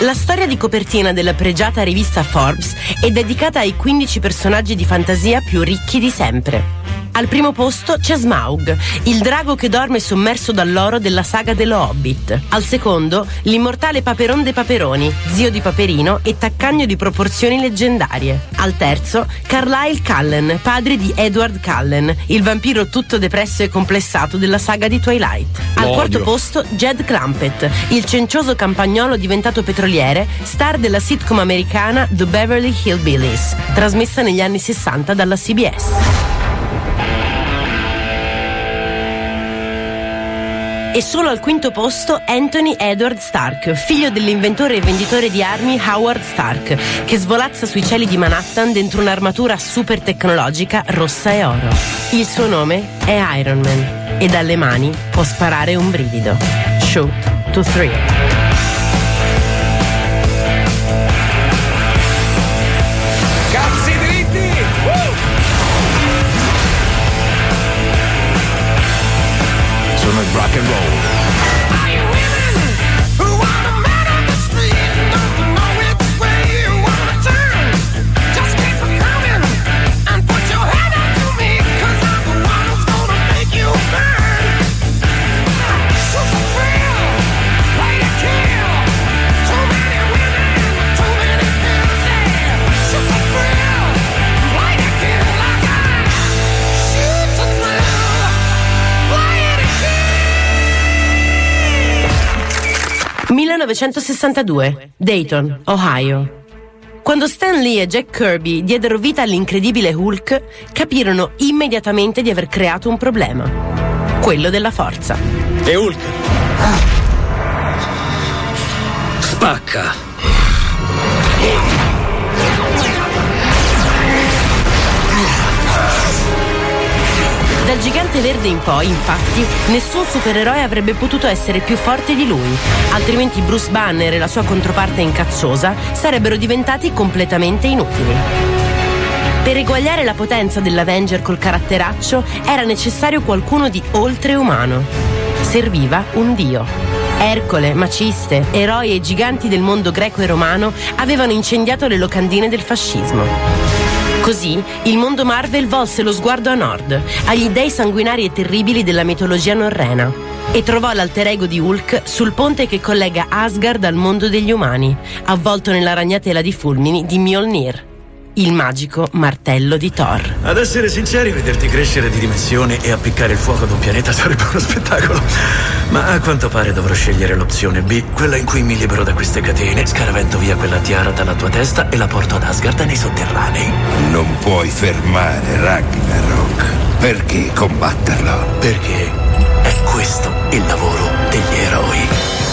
La storia di copertina della pregiata rivista Forbes è dedicata ai 15 personaggi di fantasia più ricchi di sempre. Al primo posto c'è Smaug, il drago che dorme sommerso dall'oro della saga dello Hobbit. Al secondo, l'immortale Paperon de Paperoni, zio di Paperino e taccagno di proporzioni leggendarie. Al terzo, Carlyle Cullen, padre di Edward Cullen, il vampiro tutto depresso e complessato della saga di Twilight. Al Lo quarto posto, Jed Clampett, il cencioso campagnolo diventato petroliere, star della sitcom americana The Beverly Hillbillies, trasmessa negli anni 60 dalla CBS. E solo al quinto posto Anthony Edward Stark, figlio dell'inventore e venditore di armi Howard Stark, che svolazza sui cieli di Manhattan dentro un'armatura super tecnologica rossa e oro. Il suo nome è Iron Man e dalle mani può sparare un brivido. Shoot to thrill. 1962, Dayton, Ohio. Quando Stan Lee e Jack Kirby diedero vita all'incredibile Hulk, capirono immediatamente di aver creato un problema. Quello della forza. E Hulk? Spacca. Dal gigante verde in poi, infatti, nessun supereroe avrebbe potuto essere più forte di lui, altrimenti Bruce Banner e la sua controparte incazzosa sarebbero diventati completamente inutili. Per eguagliare la potenza dell'Avenger col caratteraccio era necessario qualcuno di oltreumano. Serviva un dio. Ercole, Maciste, eroi e giganti del mondo greco e romano avevano incendiato le locandine del fascismo. Così il mondo Marvel volse lo sguardo a nord, agli dei sanguinari e terribili della mitologia norrena, e trovò l'alter ego di Hulk sul ponte che collega Asgard al mondo degli umani, avvolto nella ragnatela di fulmini di Mjolnir. Il magico martello di Thor. Ad essere sinceri, vederti crescere di dimensione e appiccare il fuoco ad un pianeta sarebbe uno spettacolo. Ma a quanto pare dovrò scegliere l'opzione B, quella in cui mi libero da queste catene, scaravento via quella tiara dalla tua testa e la porto ad Asgard nei sotterranei. Non puoi fermare Ragnarok. Perché combatterlo? Perché è questo il lavoro degli eroi.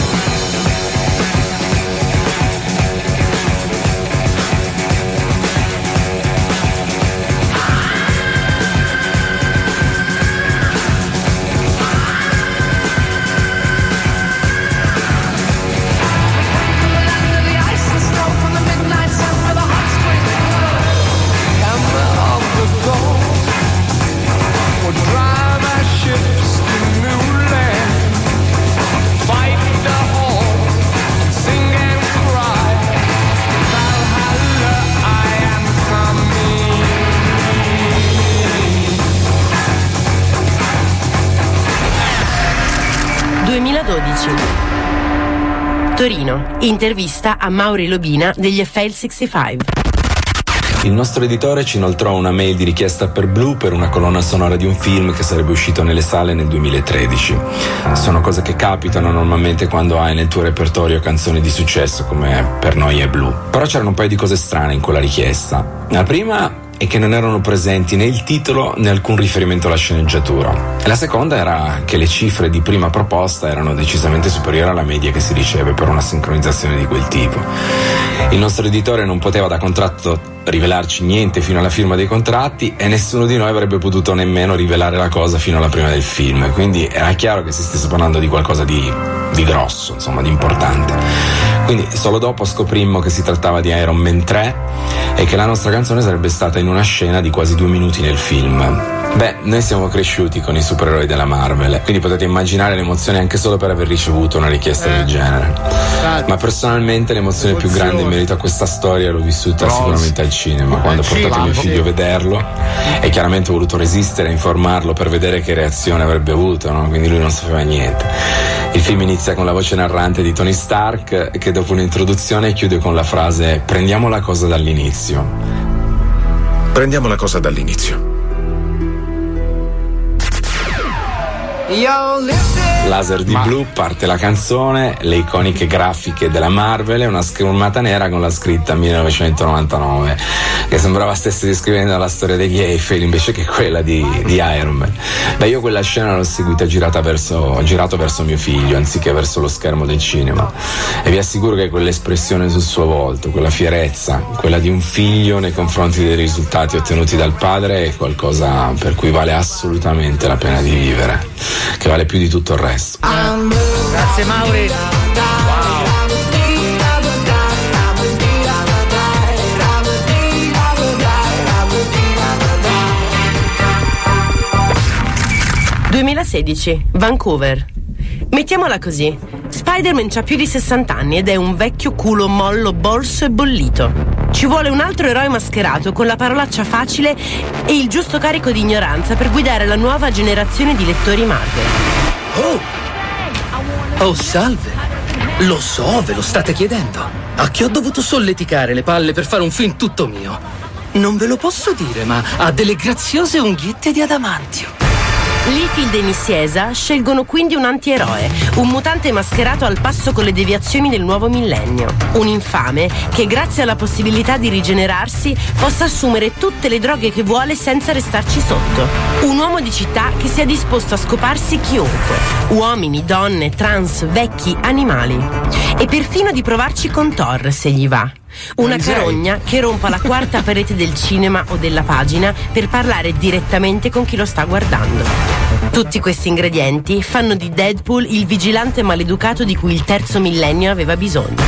Torino. Intervista a Mauri Lobina degli FL 65. Il nostro editore ci inoltrò una mail di richiesta per Blue per una colonna sonora di un film che sarebbe uscito nelle sale nel 2013. Sono cose che capitano normalmente quando hai nel tuo repertorio canzoni di successo come per noi è Blue. Però c'erano un paio di cose strane in quella richiesta. La prima è che non erano presenti né il titolo né alcun riferimento alla sceneggiatura. E la seconda era che le cifre di prima proposta erano decisamente superiori alla media che si riceve per una sincronizzazione di quel tipo. Il nostro editore non poteva da contratto rivelarci niente fino alla firma dei contratti e nessuno di noi avrebbe potuto nemmeno rivelare la cosa fino alla prima del film, quindi era chiaro che si stesse parlando di qualcosa di, di grosso, insomma di importante. Quindi solo dopo scoprimmo che si trattava di Iron Man 3 e che la nostra canzone sarebbe stata in una scena di quasi due minuti nel film. Beh, noi siamo cresciuti con i supereroi della Marvel, quindi potete immaginare l'emozione anche solo per aver ricevuto una richiesta del genere. Ma personalmente l'emozione più grande in merito a questa storia l'ho vissuta Bros. sicuramente al cinema, quando ho portato mio figlio a vederlo e chiaramente ho voluto resistere a informarlo per vedere che reazione avrebbe avuto, no? quindi lui non sapeva niente. Il film inizia con la voce narrante di Tony Stark che dopo un'introduzione chiude con la frase prendiamo la cosa dall'inizio. Prendiamo la cosa dall'inizio. Laser di blu, parte la canzone, le iconiche grafiche della Marvel e una schermata nera con la scritta 1999, che sembrava stesse descrivendo la storia degli Eiffel invece che quella di, di Iron Man. Beh, io quella scena l'ho seguita girata verso, girato verso mio figlio anziché verso lo schermo del cinema. E vi assicuro che quell'espressione sul suo volto, quella fierezza, quella di un figlio nei confronti dei risultati ottenuti dal padre è qualcosa per cui vale assolutamente la pena di vivere, che vale più di tutto il resto. Grazie Mauri. Wow. 2016, Vancouver. Mettiamola così. Spider-Man ha più di 60 anni ed è un vecchio culo mollo, bolso e bollito. Ci vuole un altro eroe mascherato con la parolaccia facile e il giusto carico di ignoranza per guidare la nuova generazione di lettori Marvel. Oh! Oh, salve! Lo so, ve lo state chiedendo. A chi ho dovuto solleticare le palle per fare un film tutto mio? Non ve lo posso dire, ma ha delle graziose unghiette di adamantio. Liefeld e Nissiesa scelgono quindi un antieroe, un mutante mascherato al passo con le deviazioni del nuovo millennio. Un infame che grazie alla possibilità di rigenerarsi possa assumere tutte le droghe che vuole senza restarci sotto. Un uomo di città che sia disposto a scoparsi chiunque. Uomini, donne, trans, vecchi, animali. E perfino di provarci con Thor se gli va. Una carogna che rompa la quarta parete del cinema o della pagina per parlare direttamente con chi lo sta guardando. Tutti questi ingredienti fanno di Deadpool il vigilante maleducato di cui il terzo millennio aveva bisogno.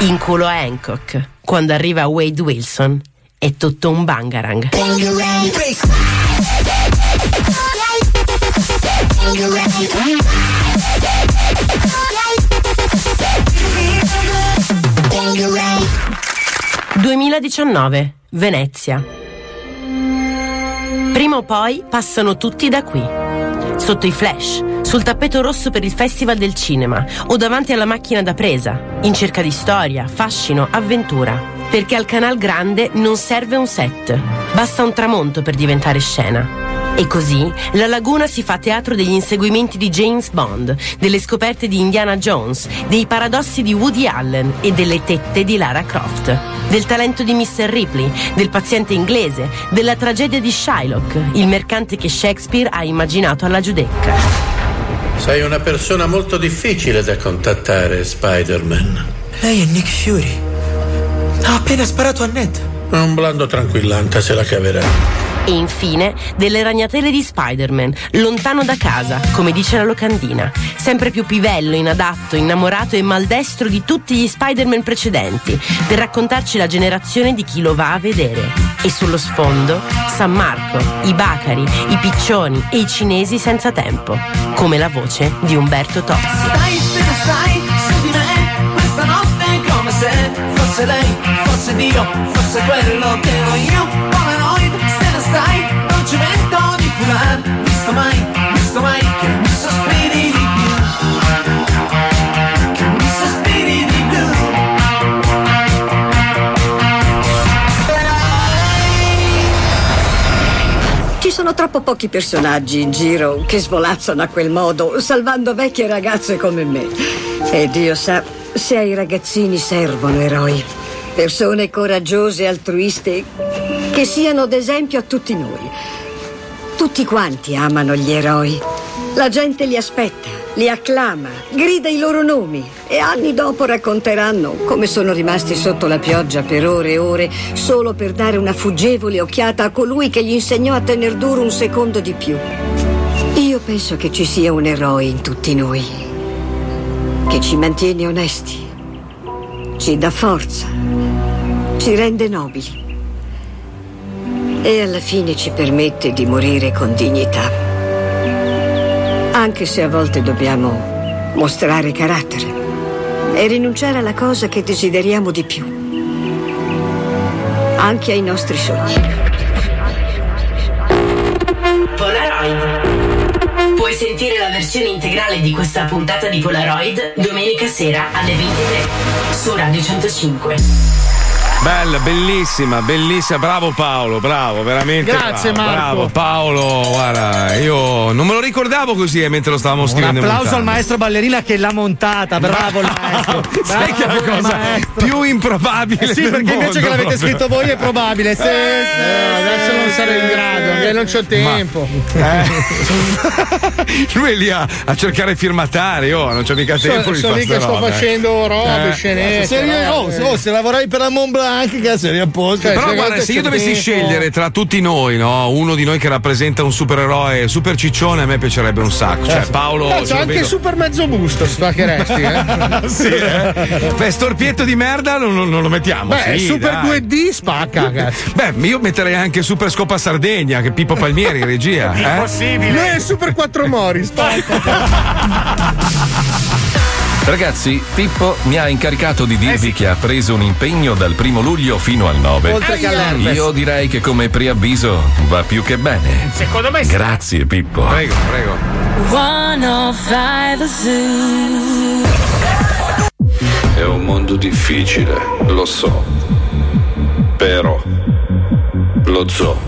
In culo a Hancock, quando arriva Wade Wilson, è tutto un bangarang. ...2019, Venezia. Prima o poi passano tutti da qui. Sotto i flash, sul tappeto rosso per il Festival del Cinema o davanti alla macchina da presa, in cerca di storia, fascino, avventura. perché al canal grande non serve un set, basta un tramonto per diventare scena. E così la laguna si fa teatro degli inseguimenti di James Bond, delle scoperte di Indiana Jones, dei paradossi di Woody Allen e delle tette di Lara Croft, del talento di Mr. Ripley, del paziente inglese, della tragedia di Shylock, il mercante che Shakespeare ha immaginato alla Giudecca. Sei una persona molto difficile da contattare, Spider-Man. Lei è Nick Fury. Ha appena sparato a Ned. Un blando tranquillante se la caverà. E infine delle ragnatele di Spider-Man, lontano da casa, come dice la locandina, sempre più pivello, inadatto, innamorato e maldestro di tutti gli Spider-Man precedenti, per raccontarci la generazione di chi lo va a vedere. E sullo sfondo San Marco, i bacari, i piccioni e i cinesi senza tempo, come la voce di Umberto Tozzi. Stai, stai su di me Questa notte come se fosse lei Fosse Dio, fosse quello che ero io Visto mai, visto mai Che mi sospiri di più Che mi sospiri di più Ci sono troppo pochi personaggi in giro che svolazzano a quel modo, salvando vecchie ragazze come me. E Dio sa se ai ragazzini servono eroi. Persone coraggiose e altruiste che siano d'esempio a tutti noi. Tutti quanti amano gli eroi. La gente li aspetta, li acclama, grida i loro nomi e anni dopo racconteranno come sono rimasti sotto la pioggia per ore e ore solo per dare una fuggevole occhiata a colui che gli insegnò a tener duro un secondo di più. Io penso che ci sia un eroe in tutti noi, che ci mantiene onesti, ci dà forza, ci rende nobili e alla fine ci permette di morire con dignità. Anche se a volte dobbiamo mostrare carattere e rinunciare alla cosa che desideriamo di più. Anche ai nostri sogni. Polaroid. Puoi sentire la versione integrale di questa puntata di Polaroid domenica sera alle 23 su Radio 105. Bella, bellissima, bellissima. Bravo Paolo, bravo, veramente. Grazie, bravo, Marco. Bravo Paolo, guarda, io non me lo ricordavo così eh, mentre lo stavamo Un scrivendo. e applauso al montando. maestro ballerina che l'ha montata, bravo il maestro. Sai che è la Bravo cosa maestro. più improbabile? Eh sì, perché invece mondo, che l'avete proprio. scritto voi è probabile. Sì, Eh, adesso non sarei in grado, perché non c'ho tempo. Lui è lì a, a cercare firmatari, oh, non c'è mica tempo di sono fare lì che sto robe. facendo robe, Eh. scenette. Se, io- oh, se- oh, se lavoravi per la Mont Blanc, cazzo, eri a posto. Cioè, Però se guarda, se io dovessi tempo. scegliere tra tutti noi, no, uno di noi che rappresenta un supereroe super ciccione, a me piacerebbe un sacco. Cioè, Paolo. Cazzo, anche vedo- super mezzo busto spaccheresti, eh? sì, eh. Beh, storpietto di merda non, non- lo mettiamo. Beh, sì, super dai. 2D spacca, cazzo. Beh, io metterei anche Super Scopa Sardegna, che Pippo Palmieri in regia. eh? Lui è super 4 mori, spacca. Ragazzi, Pippo mi ha incaricato di dirvi che ha preso un impegno dal primo luglio fino al 9. Oltre che all'herpes. Io direi che come preavviso va più che bene. Secondo me Grazie, Pippo. Prego, prego. 105 Zoo. È un mondo difficile, lo so. Però lo zoo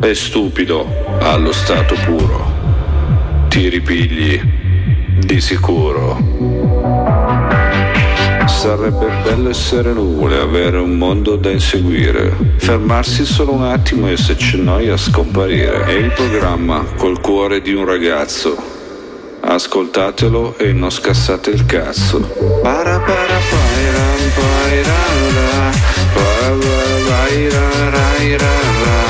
è stupido allo stato puro. Ti ripigli di sicuro. Sarebbe bello essere nuvole, avere un mondo da inseguire, fermarsi solo un attimo e se c'è noia scomparire. È il programma col cuore di un ragazzo. Ascoltatelo e non scassate il cazzo. Para para pairam pairara, pa- pa- paira rai ra ra. Parara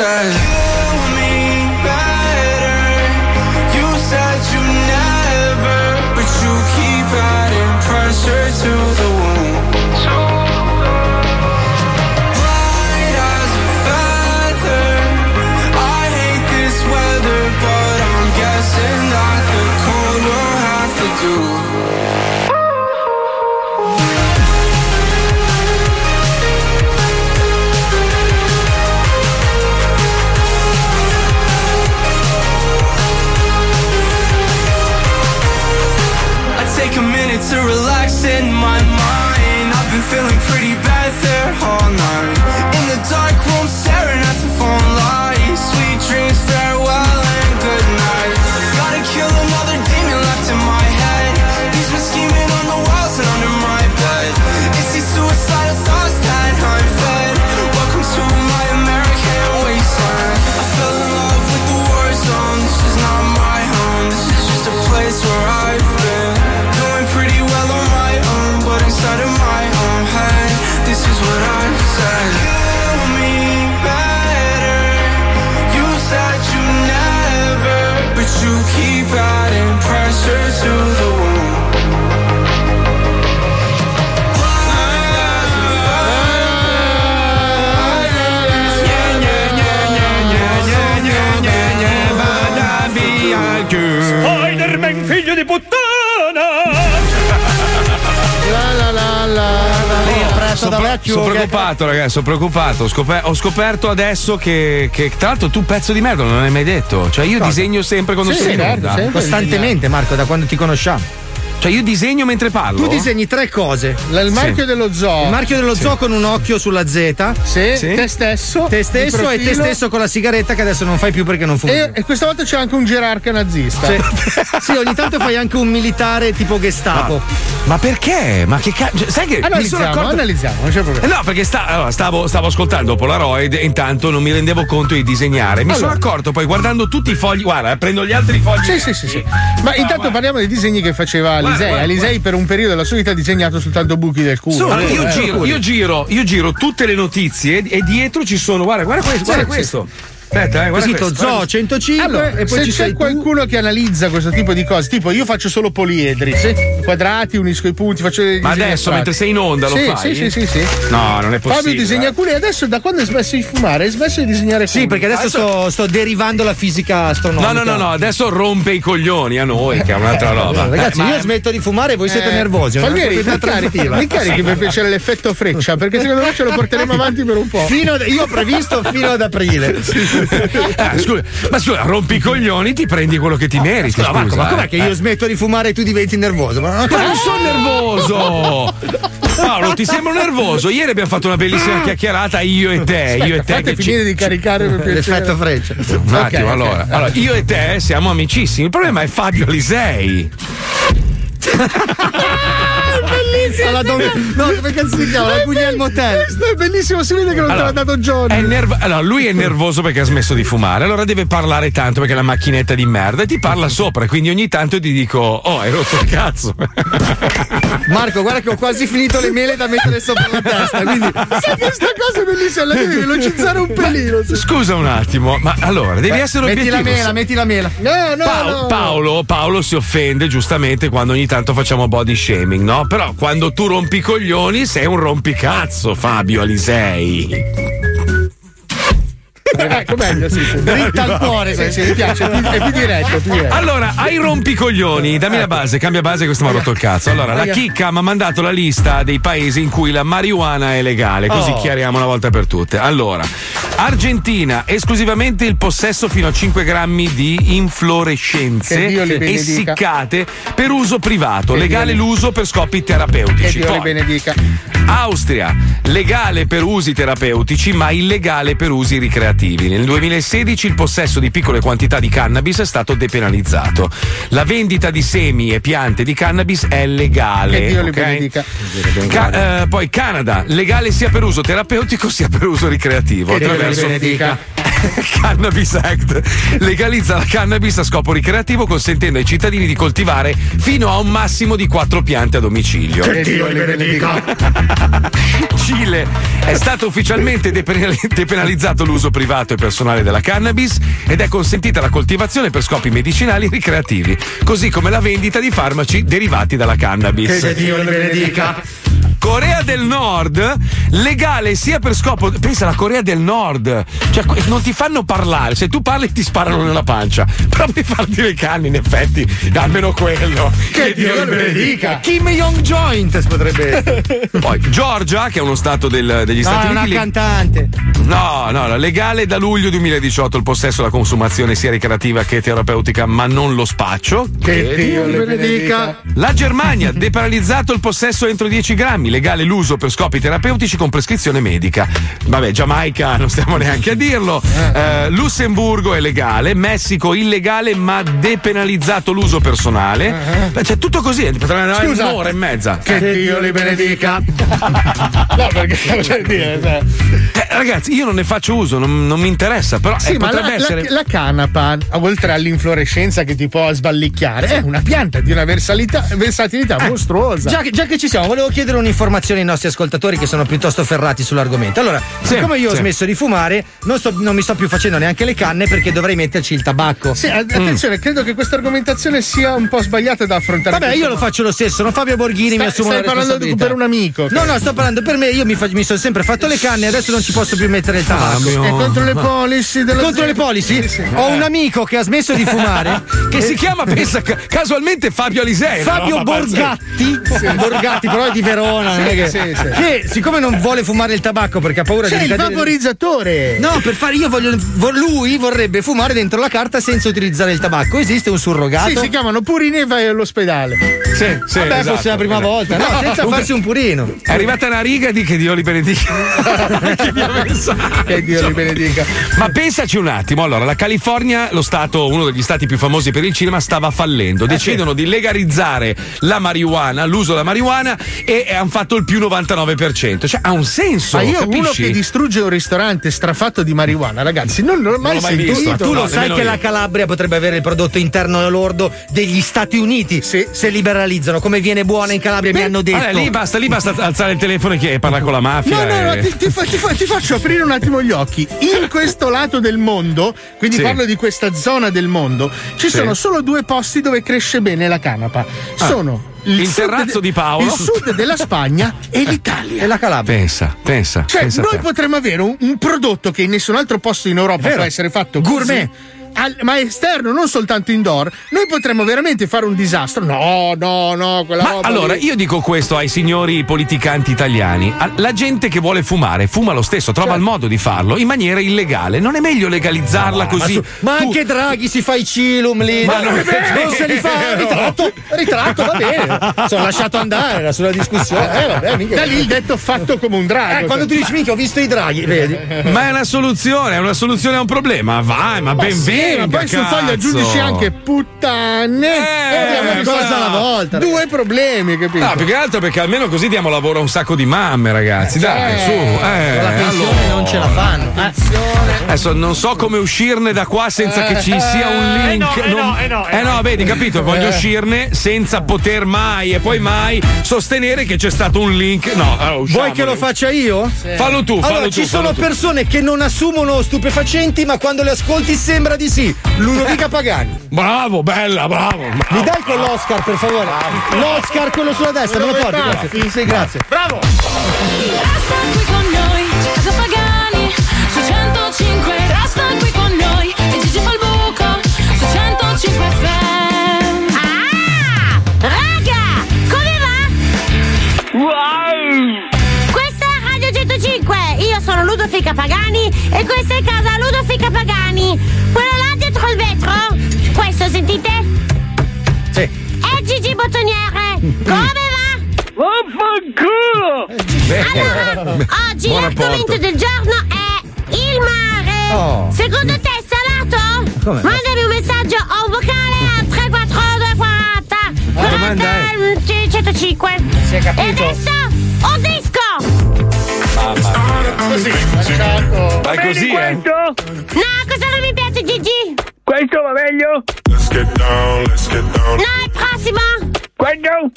said. La. Sono, pre- sono preoccupato, ragazzi, sono preoccupato. Ho, scoper- ho scoperto adesso che, che, tra l'altro, tu pezzo di merda non l'hai mai detto. Cioè, io Cosa? disegno sempre quando Sì, sono in onda. sempre Costantemente, Marco, da quando ti conosciamo. Cioè, io disegno mentre parlo. Tu disegni tre cose. il marchio dello zoo. Il marchio dello zoo con un occhio sulla Z. Sì, te stesso. Te stesso e te stesso con la sigaretta che adesso non fai più perché non funziona. E, e questa volta c'è anche un gerarca nazista. Sì. Sì, ogni tanto fai anche un militare tipo Gestapo. Ma perché? Ma che cazzo? Sai che mi sono Analizziamo, accorto. analizziamo, non c'è problema. Eh no, perché sta- allora, stavo, stavo ascoltando Polaroid e intanto non mi rendevo conto di disegnare. Mi sono Allora. accorto poi guardando tutti i fogli. Guarda, prendo gli altri fogli. Sì, sì, sì, sì. Ma intanto parliamo dei disegni che faceva Guarda, Alisei. guarda, Alisei per un periodo della sua vita ha disegnato soltanto buchi del culo. Allora, io, Eh, giro, io, giro, io giro tutte le notizie e dietro ci sono. Guarda, guarda questo. Guarda questo. Aspetta, eh, Quesito questo, Zoo questo. 105 Allora, e poi se c'è sei tu. qualcuno che analizza questo tipo di cose, tipo io faccio solo poliedri, quadrati, unisco i punti, faccio Ma adesso, astratti. mentre sei in onda, lo sì, fai? Sì, sì, sì, sì. No, non è possibile. Fabio disegna culi e adesso da quando hai smesso di fumare? Hai smesso di disegnare culi? Sì, perché adesso sto, sto derivando la fisica No, astronomica. no, no, no, adesso rompe i coglioni a noi, che è un'altra roba. Ragazzi, Eh, ma- io smetto di fumare e voi siete Eh, nervosi. proprietà mi carichi, mi carichi per piacere l'effetto freccia, perché secondo me ce lo porteremo avanti per un po'. Fino io ho previsto fino ad aprile. Ah, scusa, ma scusa, rompi i coglioni, ti prendi quello che ti meriti. Scusa, Marco, scusa, ma com'è eh. che io Eh. smetto di fumare e tu diventi nervoso? Ma, Ma non sono nervoso! Paolo, ti sembro nervoso? Ieri abbiamo fatto una bellissima chiacchierata io e te. io e te fate che finire di caricare. L'effetto freccia. Un attimo, ok. allora. allora. Io e te siamo amicissimi. Il problema è Fabio Lisei. Alla dom- no, come cazzo si chiama? La Guglielmo Tell. Questo è bellissimo, si vede che non te Allora, l'ha dato Johnny. Nerv- allora, lui è nervoso perché ha smesso di fumare, allora deve parlare tanto perché è la macchinetta di merda e ti parla sopra, quindi ogni tanto ti dico, oh, hai rotto il cazzo. Marco, guarda che ho quasi finito le mele da mettere sopra la testa. Quindi. Sai che sta cosa è bellissima, la devi velocizzare un pelino. Scusa un attimo, ma allora, devi Beh, essere metti obiettivo. la mela, metti la mela. No, no, Paolo, no. Paolo, Paolo si offende giustamente quando ogni tanto facciamo body shaming, no? Però quando tu rompi coglioni sei un rompicazzo, Fabio Alisei. Ecco, meglio, sì, sì. Dritta al cuore, Sì, sì, mi piace, è più, è più diretto, più diretto. Allora, ai rompicoglioni, dammi la base, cambia base, questo mi ha rotto il cazzo. Allora, la chicca mi ha mandato la lista dei paesi in cui la marijuana è legale, così Oh. chiariamo una volta per tutte. Allora, Argentina, esclusivamente il possesso fino a 5 grammi di inflorescenze Che Dio essiccate per uso privato, Che legale Dio l'uso per scopi Che terapeutici. Dio li Poi, benedica. Austria, legale per usi terapeutici ma illegale per usi ricreativi. Nel 2016 il possesso di piccole quantità di cannabis è stato depenalizzato. La vendita di semi e piante di cannabis è legale. Che Dio li ok? benedica. Ca- eh, poi Canada, legale sia per uso terapeutico sia per uso ricreativo. Che Dio li benedica. Cannabis Act legalizza la cannabis a scopo ricreativo consentendo ai cittadini di coltivare fino a un massimo di quattro piante a domicilio. Che Dio li benedica. Cile è stato ufficialmente depenali- depenalizzato l'uso privato e personale della cannabis ed è consentita la coltivazione per scopi medicinali e ricreativi, così come la vendita di farmaci derivati dalla cannabis. Che Dio li benedica. Corea del Nord, legale sia per scopo. Pensa alla Corea del Nord, cioè non ti fanno parlare, se tu parli ti sparano nella pancia. Però per farti le canne, in effetti, almeno quello. Che Dio li benedica. Kim Jong Joint potrebbe essere. Poi Georgia, che è uno stato del- degli No, Stati è una Uniti. le- cantante. No, no, no, legale da luglio 2018 il possesso e la consumazione sia ricreativa che terapeutica, ma non lo spaccio. Che Dio li benedica. La Germania, depenalizzato il possesso entro 10 grammi, legale l'uso per scopi terapeutici con prescrizione medica. Vabbè, Giamaica non stiamo neanche a dirlo. Eh, Lussemburgo è legale, Messico illegale ma depenalizzato l'uso personale. Beh, C'è tutto così, andare Scusa. un'ora e mezza. Che Dio li benedica. No, perché dire, cioè. Eh, ragazzi, io non ne faccio uso, non, non mi interessa, però Sì, eh, potrebbe la, la- essere. la canapa, oltre all'inflorescenza che ti può sballicchiare, è una pianta di una versalità- versatilità mostruosa. Già che, già che ci siamo, volevo chiedere un'informazione ai nostri ascoltatori che sono piuttosto ferrati sull'argomento. Allora, Sì, siccome io ho sì. smesso di fumare, non, sto- non mi sto più facendo neanche le canne perché dovrei metterci il tabacco. Sì, attenzione, credo che questa argomentazione sia un po' sbagliata da affrontare. Vabbè, io lo faccio lo stesso, sono Fabio Borghini, Stai- mi assumo stai la parlando per un amico. No, no, sto parlando per me, io mi, fa- mi sono sempre fatto le canne, adesso non ci posso più mettere il tabacco. Fabio. È contro le policy della Contro le policy? Ho un amico che ha smesso di fumare. Che si chiama, pensa, ca- casualmente Fabio Alisei. Fabio no? Borgatti, Borgatti, però è di Verona, non è che, sì, sì. che siccome non vuole fumare il tabacco perché ha paura C'è di il ricadere- vaporizzatore. No, per fare io voglio. Vo- lui vorrebbe fumare dentro la carta senza utilizzare il tabacco. Esiste un surrogato? Sì, si chiamano Purini e vai all'ospedale. Sì, sì, Vabbè, esatto. fosse la prima volta. No, senza farsi un purino. È arrivata una riga di che Dio li benedica. che Dio. Che Dio li benedica. Ma pensaci un attimo, allora, la California, lo stato, uno degli stati più famosi per il cinema, stava Eh, fallendo. Decidono di legalizzare la marijuana, l'uso della marijuana e, hanno fatto il più 99%. Cioè, ha un senso. Ma io capisci? uno che distrugge un ristorante strafatto di marijuana, ragazzi, non l'ho mai l'ho mai sentito. visto. Tu No, lo sai che io. la Calabria potrebbe avere il prodotto interno lordo degli Stati Uniti se liberalizzano. Come viene buona in Calabria, mi hanno detto. Vabbè, lì basta, lì basta alzare il telefono e e parlare con la mafia. No, no, no, e- ti, ti fa- ti fa- ti faccio aprire un attimo gli occhi. In questo lato del mondo, quindi Sì. parlo di questa zona del mondo, ci Sì. sono solo due posti dove cresce bene la canapa. Ah. Sono Il sud terrazzo de- di Paolo. il sud della Spagna e l'Italia. E la Calabria. Pensa, pensa. Cioè, pensa noi potremmo avere un, un prodotto che in nessun altro posto in Europa può essere fatto Gourmet. così, al- ma esterno, non soltanto indoor. Noi potremmo veramente fare un disastro. No, no, no, quella Ma roba allora, lì. io dico questo ai signori politicanti italiani: la gente che vuole fumare, fuma lo stesso, trova il modo di farlo in maniera illegale. Non è meglio legalizzarla Ma, così? su- ma Tu- anche Draghi si fa i cilum lì. Ma non non se li fa. Ritratto, ritratto, va bene. Sono lasciato andare era sulla discussione. Eh, vabbè, mica- Da lì il detto fatto come un drago. Eh, quando tu dici, minchia, ho visto i draghi, vedi? Ma è una soluzione, è una soluzione a un problema. Vai, ma, Ma ben sì, ma poi sul foglio cazzo. aggiungi anche puttane. Eh, una risolto cosa alla volta. Due problemi, capito? No, più che altro perché almeno così diamo lavoro a un sacco di mamme, ragazzi. Dai, su. Eh, la pensione allora. non ce la fanno. Eh. Adesso non so come uscirne da qua senza che ci sia un Eh, link. no, eh, Non- no, eh, no, eh, eh, no, no. vedi, capito? Voglio Eh. uscirne senza poter mai e poi mai sostenere che c'è stato un link. No, allora, Vuoi che lo faccia io? Fallo tu, fallo Allora, tu, ci sono fallo tu. persone che non assumono stupefacenti, ma quando le ascolti sembra di sì. Ludovica Pagani. Bravo, bella, bravo. Mi dai con l'Oscar, per favore? L'Oscar, quello sulla destra, me lo porti? Grazie. Sì, grazie. Bravo! Resta qui con noi, Casa Pagani, su 105. Resta qui con noi, e Gigi fa il buco, su 105 FM. Ah! Raga! Come va? Wow! Questa è Radio 105, io sono Ludofica Pagani e questa è casa Ludofica Pagani. Quello là dietro il vetro? Questo sentite? Sì. È Gigi Bottoniere. Come va? Vaffanculo! Oggi Buon l'argomento rapporto. del giorno è il mare. Oh. Secondo te è salato? Come? Mandami un messaggio o un vocale a 342 40 Ah, domanda è- 40 eh, 105. Si è capito? E adesso un disco! Così, Vai così, eh? No, cosa non mi piace Gigi? Questo va meglio? No, il prossimo! Questo?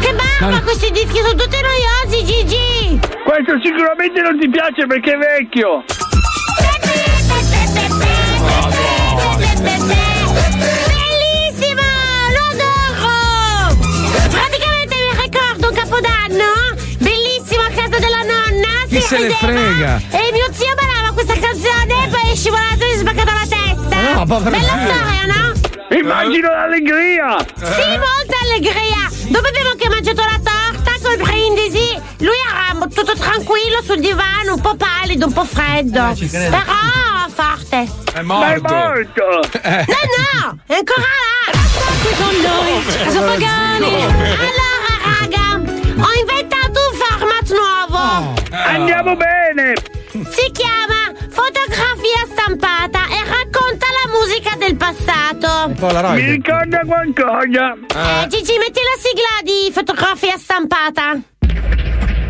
Che barba, questi dischi sono tutti noiosi, Gigi! Questo sicuramente non ti piace perché è vecchio. Bellissimo! Se ne frega? E mio zio ballava questa canzone e poi è scivolato e si è spaccato la testa. No, povero Bella storia, no? Immagino l'allegria. Sì, molta allegria! Dopo abbiamo che mangiato la torta col brindisi, lui era tutto tranquillo sul divano, un po' pallido, un po' freddo. Però forte. È Ma è morto. No, no, è ancora là! Qui con noi, casa Pagani. Allora, raga, ho inventato un format nuovo. Andiamo bene. Si chiama fotografia stampata e racconta la musica del passato. Mi ricorda qualcosa. Eh, Gigi, metti la sigla di fotografia stampata.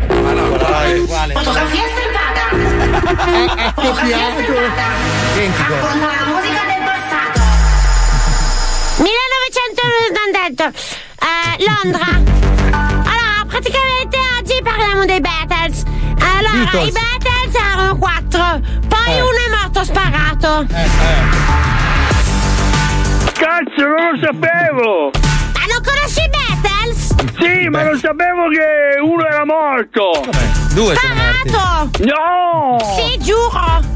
Fotografia stampata. Fotografia stampata. Racconta la musica del passato. 1998, eh, Londra. Allora, praticamente oggi parliamo dei Beatles. Allora, Beatles. i Beatles erano quattro, poi Eh. uno è morto sparato. Cazzo, non lo sapevo. Ma non conosci i Beatles? Sì, ma non sapevo che uno era morto. Due Sparato! No! Sì, giuro!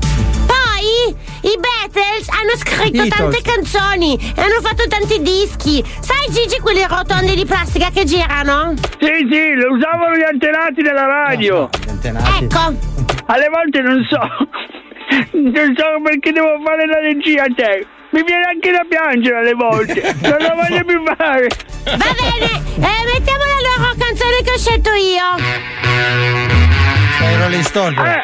I Beatles hanno scritto Beatles. tante canzoni e hanno fatto tanti dischi. Sai Gigi quelli rotondi di plastica che girano? Sì, sì, lo usavano gli antenati della radio. Ecco. Alle volte non so. Non so perché devo fare la regia a te. Mi viene anche da piangere alle volte. Non lo voglio più fare. Va bene, eh, mettiamo la loro canzone che ho scelto io. Sei Rolling Stone. però. Eh,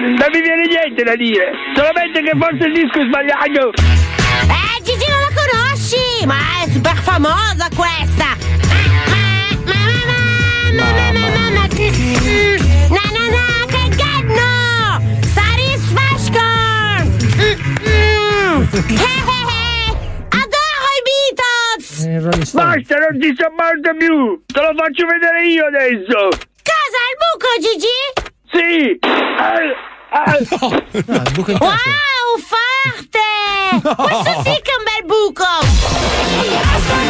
non mi viene niente da dire. Solamente che forse il disco è sbagliato. Eh, Gigi non la conosci, ma è super famosa questa. Na na na, che ganno! Satisfaction! Mm, mm. Eh, eh, eh. Adoro i Beatles! Basta, non ti sopporto più. Te lo faccio vedere io adesso. Cosa, il buco, Gigi? Sì. Ah, ah. Wow, forte! Questo sì che è un bel buco!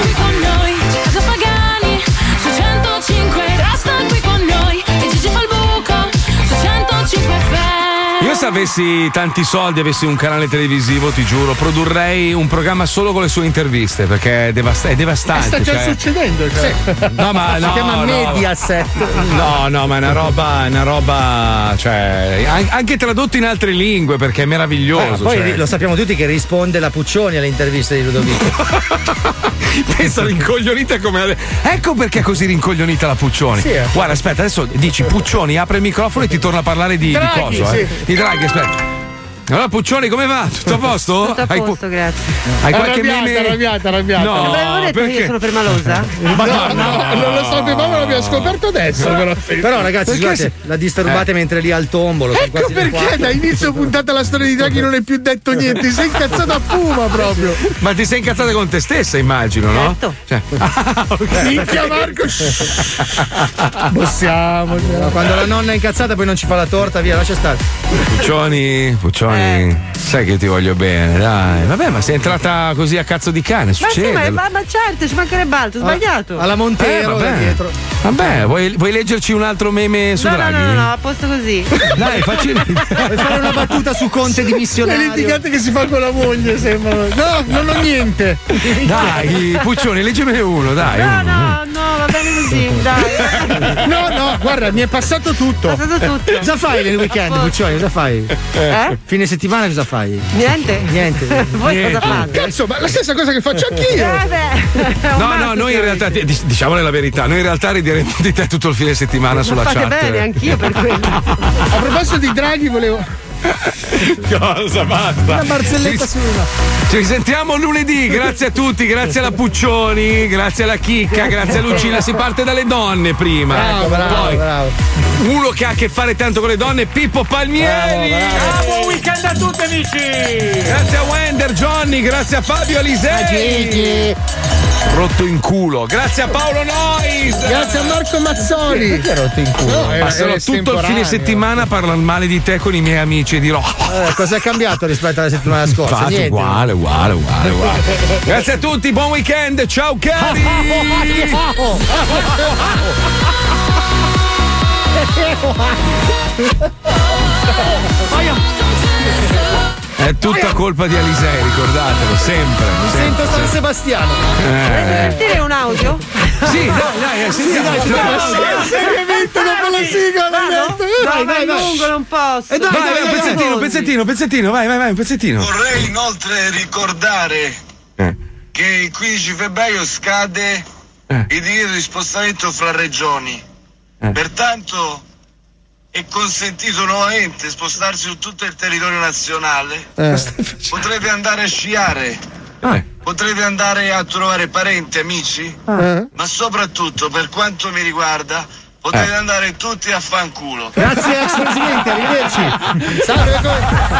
Qui con noi, casa Pagani, se avessi tanti soldi, avessi un canale televisivo, ti giuro, produrrei un programma solo con le sue interviste perché è, devasta- è devastante. sta già cioè- succedendo, cioè. No, ma si no, chiama no. Mediaset. No, no, ma è una roba, una roba, cioè, an- anche tradotto in altre lingue perché è ma meraviglioso. poi cioè. lo sappiamo tutti che risponde la Puccioni alle interviste di Ludovico. Pensa rincoglionita come. Ecco perché è così rincoglionita la Puccioni. Sì, eh. Guarda, aspetta, adesso dici Puccioni, apre il microfono e ti torna a parlare di, di Draghi, coso, eh. sì. Di Draghi, aspetta. Allora, Puccioni, come va? Tutto a posto? Tutto a Hai posto, pu- grazie. Hai qualche arrabbiata, meme? arrabbiata, arrabbiata. No, Avevo detto che perché? io sono permalosa? Ma no, no, non lo sapevamo, l'abbiamo scoperto adesso. Però, Però ragazzi, scusate, se- la disturbate mentre è lì al tombolo. Ecco perché da inizio puntata la storia di Draghi non è più detto niente, sei incazzato a Puma proprio. Ma ti sei incazzata con te stessa, immagino, no? Certo. Cioè, ah, ok. Minchia Marco. Possiamo. Quando la nonna è incazzata poi non ci fa la torta, via, lascia stare. Puccioni, Puccioni, Eh. sai che ti voglio bene, dai. Vabbè, ma sei entrata così a cazzo di cane, Ma succede. sì, ma, ma- ma certo, ci mancherebbe altro, ho sbagliato. Alla Montero Eh, vabbè. dietro. Vabbè, vuoi, vuoi leggerci un altro meme su No, no, Draghi? no, no, no, a posto così. Dai, facci Vuoi fare una battuta su Conte di Le missionario? litigate che si fa con la moglie sembrano. No, non ho niente. Dai, Puccioni, leggimene uno, dai. No, uno. no, no, va bene così, dai. No, no, guarda, mi è passato tutto. Passato tutto. Cosa fai nel weekend, Puccioni? Cosa fai? Eh? Fine settimana cosa fai? Niente. Niente. Voi Niente. cosa fate? Cazzo, ma la stessa cosa che faccio anch'io. Eh beh, è un No, no, noi in realtà, diciamole la verità, noi in realtà rideremo di te tutto il fine settimana Ma sulla fate chat. bene, anch'io per quello. A proposito di Draghi, volevo. Cosa basta? Una barzelletta Ci- su una. Ci risentiamo lunedì, grazie a tutti, grazie alla Puccioni, grazie alla Chicca, grazie a Lucina. Si parte dalle donne prima. Bravo, Ecco, bravo, poi bravo. Uno che ha a che fare tanto con le donne, Pippo Palmieri. Ah, buon weekend a tutti amici! Grazie a Wender, Johnny, grazie a Fabio Alisei. Rotto in culo. Grazie a Paolo Nois. Grazie a Marco Mazzoli. Perché rotto in culo? No, Passerò tutto il fine settimana a parlare male di te con i miei amici e dirò. Eh, cosa è cambiato rispetto alla settimana scorsa? Infatti, Niente. uguale, uguale, uguale, uguale. Grazie a tutti, buon weekend, ciao cari! È tutta colpa di Alisei, ricordatelo, sempre. Mi sento San. Sebastiano. Eh. Sentire un audio? Sì, dai, dai, eh. Sì, dai, Dai, dai, Seriamente dopo la sigla, l'hai detto? Vai, No, vai, ma è vai. lungo, non posso. E dai, Vai, dai, vai, un dai, pezzettino, dai. pezzettino, pezzettino, vai, vai, vai, un pezzettino. Vorrei inoltre ricordare Eh. che il 15 febbraio scade Eh. il divieto di spostamento fra regioni. Pertanto è consentito nuovamente spostarsi su tutto il territorio nazionale. Potrete andare a sciare, Ah, potrete andare a trovare parenti, amici, Eh? ma soprattutto per quanto mi riguarda potete Eh. andare tutti a fanculo. Grazie ex presidente, arrivederci. Salve.